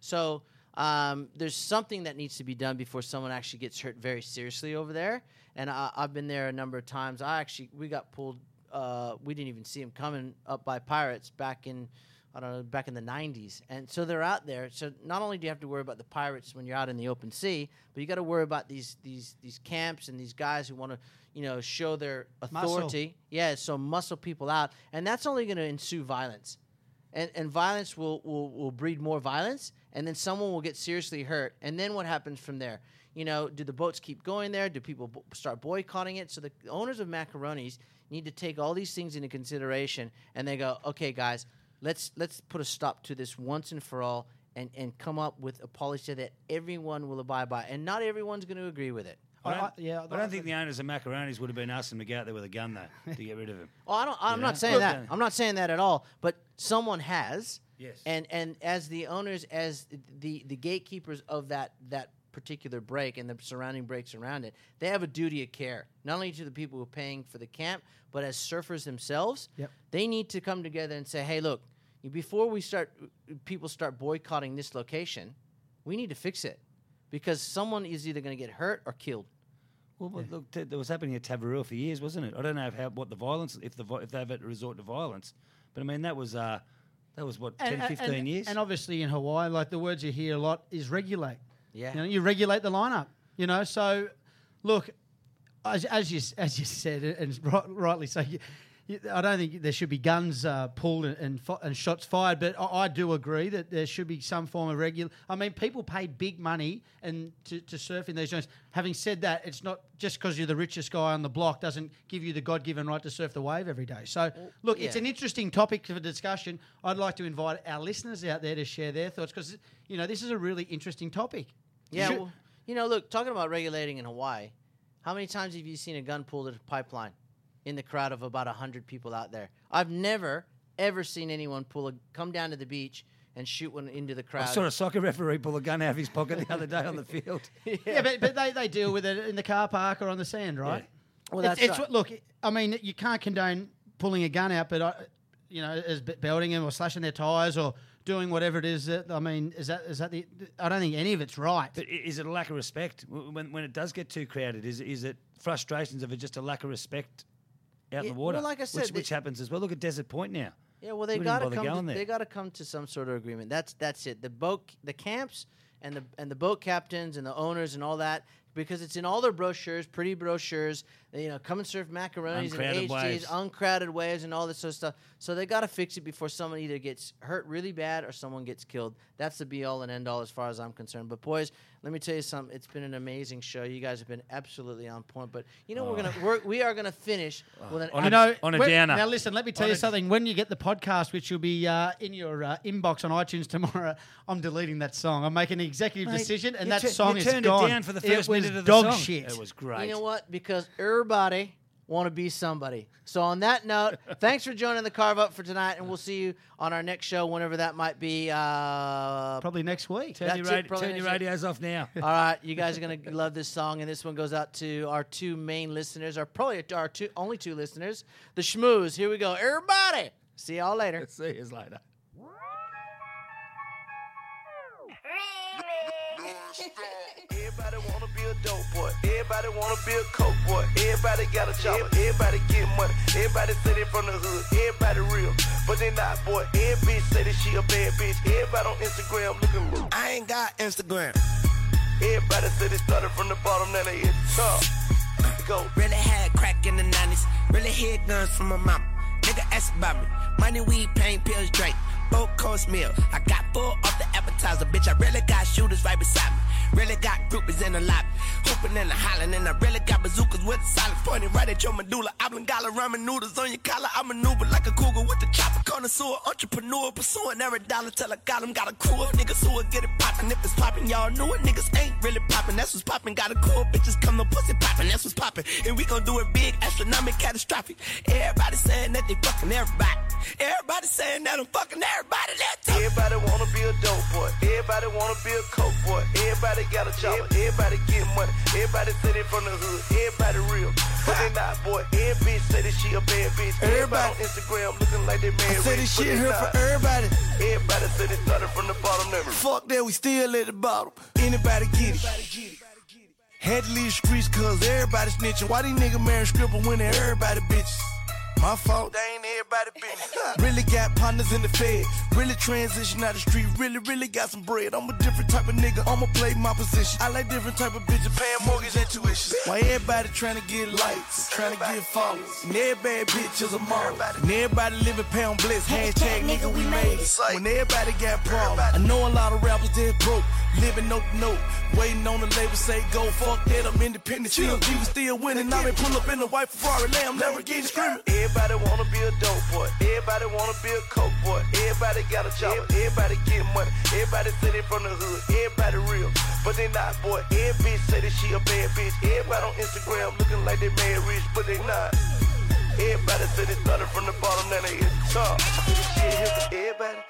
So um, there's something that needs to be done before someone actually gets hurt very seriously over there. And I, I've been there a number of times. I actually we got pulled. Uh, we didn't even see them coming up by pirates back in I don't know, back in the 90s. And so they're out there. So not only do you have to worry about the pirates when you're out in the open sea, but you got to worry about these these these camps and these guys who want to, you know, show their Muscle. authority. Yeah, so muscle people out. And that's only going to ensue violence. And and violence will, will will breed more violence and then someone will get seriously hurt. And then what happens from there? You know, do the boats keep going there? Do people bo- start boycotting it? So the owners of macaronis need to take all these things into consideration and they go, "Okay, guys, let's let's put a stop to this once and for all and, and come up with a policy that everyone will abide by and not everyone's going to agree with it I I- don't, I- yeah, I don't think the owners of Macaronis would have been asking them to go out there with a gun though to get rid of him. oh i don't i'm know? not saying that i'm not saying that at all but someone has Yes. and and as the owners as the the gatekeepers of that that particular break and the surrounding breaks around it they have a duty of care not only to the people who are paying for the camp but as surfers themselves Yep. they need to come together and say hey look before we start people start boycotting this location we need to fix it because someone is either going to get hurt or killed Well, but look, that that was happening at Tavarua for years, wasn't it? I don't know if how, what the violence, if the if they've had to resort to violence, but I mean that was uh, that was what 10, 15 years. And obviously in Hawaii, like the words you hear a lot is regulate. Yeah. You know, you regulate the lineup. You know, so look, as, as you as you said, and right, rightly so. You, you, I don't think there should be guns uh, pulled and and, and shots fired, but I, I do agree that there should be some form of regular. I mean, people pay big money and to, to surf in these zones. Having said that, it's not just because you're the richest guy on the block doesn't give you the God-given right to surf the wave every day. So, look, it's an interesting topic for discussion. I'd like to invite our listeners out there to share their thoughts because you know this is a really interesting topic. Yeah, well, you know, look, talking about regulating in Hawaii, how many times have you seen a gun pulled at a pipeline in the crowd of about 100 people out there? I've never, ever seen anyone pull a, come down to the beach and shoot one into the crowd. I saw a soccer referee pull a gun out of his pocket the other day on the field. yeah, but, but they, they deal with it in the car park or on the sand, right? Well, It's- that's it's, right. look. I mean, you can't condone pulling a gun out, but I, you know, as belting them or slashing their tires or doing whatever it is. That I mean, is that is that the? I don't think any of it's right. But is it a lack of respect when when it does get too crowded? Is is it frustrations of it just a lack of respect out Yeah, in the water? well, like I said, which, they- which happens as well. Look at Desert Point now. Yeah, well, they We didn't got to bother come. going To, there. they got to come to some sort of agreement. That's that's it. The boat, the camps, and the and the boat captains and the owners and all that, because it's in all their brochures, pretty brochures. You know, come and serve macaronis Uncrowded and HGs, waves. uncrowded waves, and all this sort of stuff. So they got to fix it before someone either gets hurt really bad or someone gets killed. That's the be all and end all as far as I'm concerned. But boys, let me tell you something. It's been an amazing show. You guys have been absolutely on point. But you know, we're gonna we're, we are gonna finish with an On You a- know, on a downer. Now, listen, let me tell On you a- something. When you get the podcast, which will be uh, in your uh, inbox on iTunes tomorrow, I'm deleting that song. I'm making an executive Mate, decision, and that tur- song you is turned it gone. down for the first it was minute of the dog song. shit. It was great. You know what? Because everybody want to be somebody. So on that note, thanks for joining the carve up for tonight, and we'll see you on our next show, whenever that might be. Uh, Probably next week. Turn, That's your, it, radi- turn your next radios off now. all right, you guys are gonna love this song, and this one goes out to our two main listeners, our probably our two only two listeners, the Schmooze. Here we go, everybody. See y'all later. See you later. Everybody wanna be a dope boy. Everybody wanna be a coke boy. Everybody got a job. Everybody get money. Everybody say they from the hood. Everybody real, but they not boy. Every bitch say that she a bad bitch. Everybody on Instagram looking. real. I ain't got Instagram. Everybody say they started from the bottom, now they hit the top. Go. Really had crack in the 90s. Really hid guns from my mama. Nigga ask about me. Money, weed, pain, pills, drink. Four course meal. I got full off the appetizer. Bitch, I really got shooters right beside me. Really got groupies in the lobby. Hooping and hollering. And I really got bazookas with silence pointing right at your medulla. Oblongata ramen noodles on your collar. I maneuver like a cougar with the chopper. Connoisseur, entrepreneur. Pursuing every dollar till I got him. Got a crew of niggas who will get it poppin'. If it's poppin', y'all knew it. Niggas ain't really poppin'. That's what's poppin'. Got a cool bitches come no pussy poppin'. That's what's poppin'. And we gon' do it big, astronomic, catastrophic. Everybody saying that they fucking everybody. Everybody saying that I'm fucking everybody. Everybody wanna be a dope boy. Everybody wanna be a coke boy. Everybody got a job. Everybody get money. Everybody say they from the hood. Everybody real, but they not boy. Every bitch say that she a bad bitch. Everybody on Instagram looking like they married. Say this shit here for everybody. Everybody say they started from the bottom. Never. Fuck that, we still at the bottom. Anybody get it? Had to leave the streets cause everybody snitching. Why these niggas marrying stripper when they everybody bitches? My fault. They ain't everybody business. Really got partners in the fed. Really transition out the street. Really, really got some bread. I'm a different type of nigga. I'ma play my position. I like different type of bitches. Paying mortgage and tuition. Why everybody trying to get likes, trying to get followers. And every bad bitch is a model. And everybody living pound bliss. Hashtag nigga we made it. When everybody got problems. I know a lot of rappers that broke. Living note to note. Waiting on the label say go. Fuck that, I'm independent. Still, G was still winning. Now they pull up in the white Ferrari. Lamb, never getting screaming. Everybody wanna be a dope boy. Everybody wanna be a coke boy. Everybody got a job. Everybody get money. Everybody say they from the hood. Everybody real, but they not boy. Every bitch say that she a bad bitch. Everybody on Instagram looking like they mad rich, but they not. Everybody said they started from the bottom, now they hit the top. Shit everybody.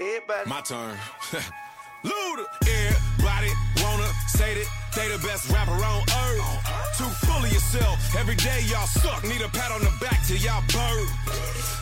Everybody. My turn. Luda. Everybody wanna say that they the best rapper on earth. Too full of yourself. Every day y'all suck. Need a pat on the back till y'all bird.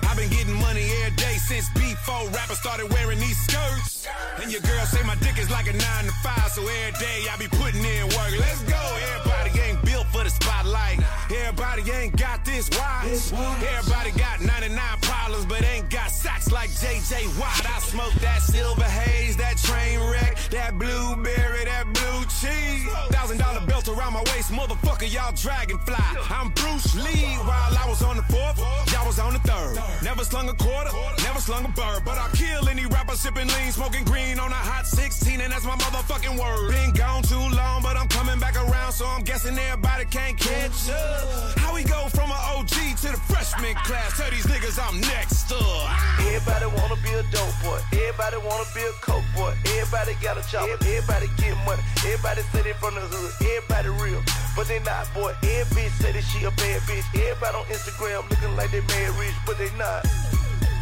I've been getting money every day since before rappers started wearing these skirts. And your girl say my dick is like a nine to five, so every day I be putting in work. Let's go. Everybody ain't built for the spotlight. Everybody ain't got this wise. Everybody got 99 problems, but ain't got sacks like JJ Watt. I smoke that silver haze, that train wreck, that blueberry, that blue cheese. Thousand dollar belt around my waist, motherfucker, y'all dragonfly. I'm Bruce Lee while I was on the fourth, y'all was on the third. Never slung a quarter, never slung a bird, but I kill any rapper sipping lean, smoking green on a hot 16, and that's my motherfucking word. Been gone too long, but I'm coming back around, so I'm guessing everybody can't catch up. How we go from an OG to the freshman class? Tell these niggas I'm next up. Everybody wanna be a dope boy. Everybody wanna be a coke boy. Everybody got a job. Everybody get money. Everybody say they from the hood. Everybody real, but they not boy. Every bitch say that she a bad bitch. Everybody on Instagram looking like they mad rich, but they not.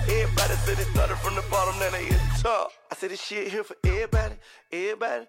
Everybody said they started from the bottom, now they the top. I said this shit here for everybody, everybody,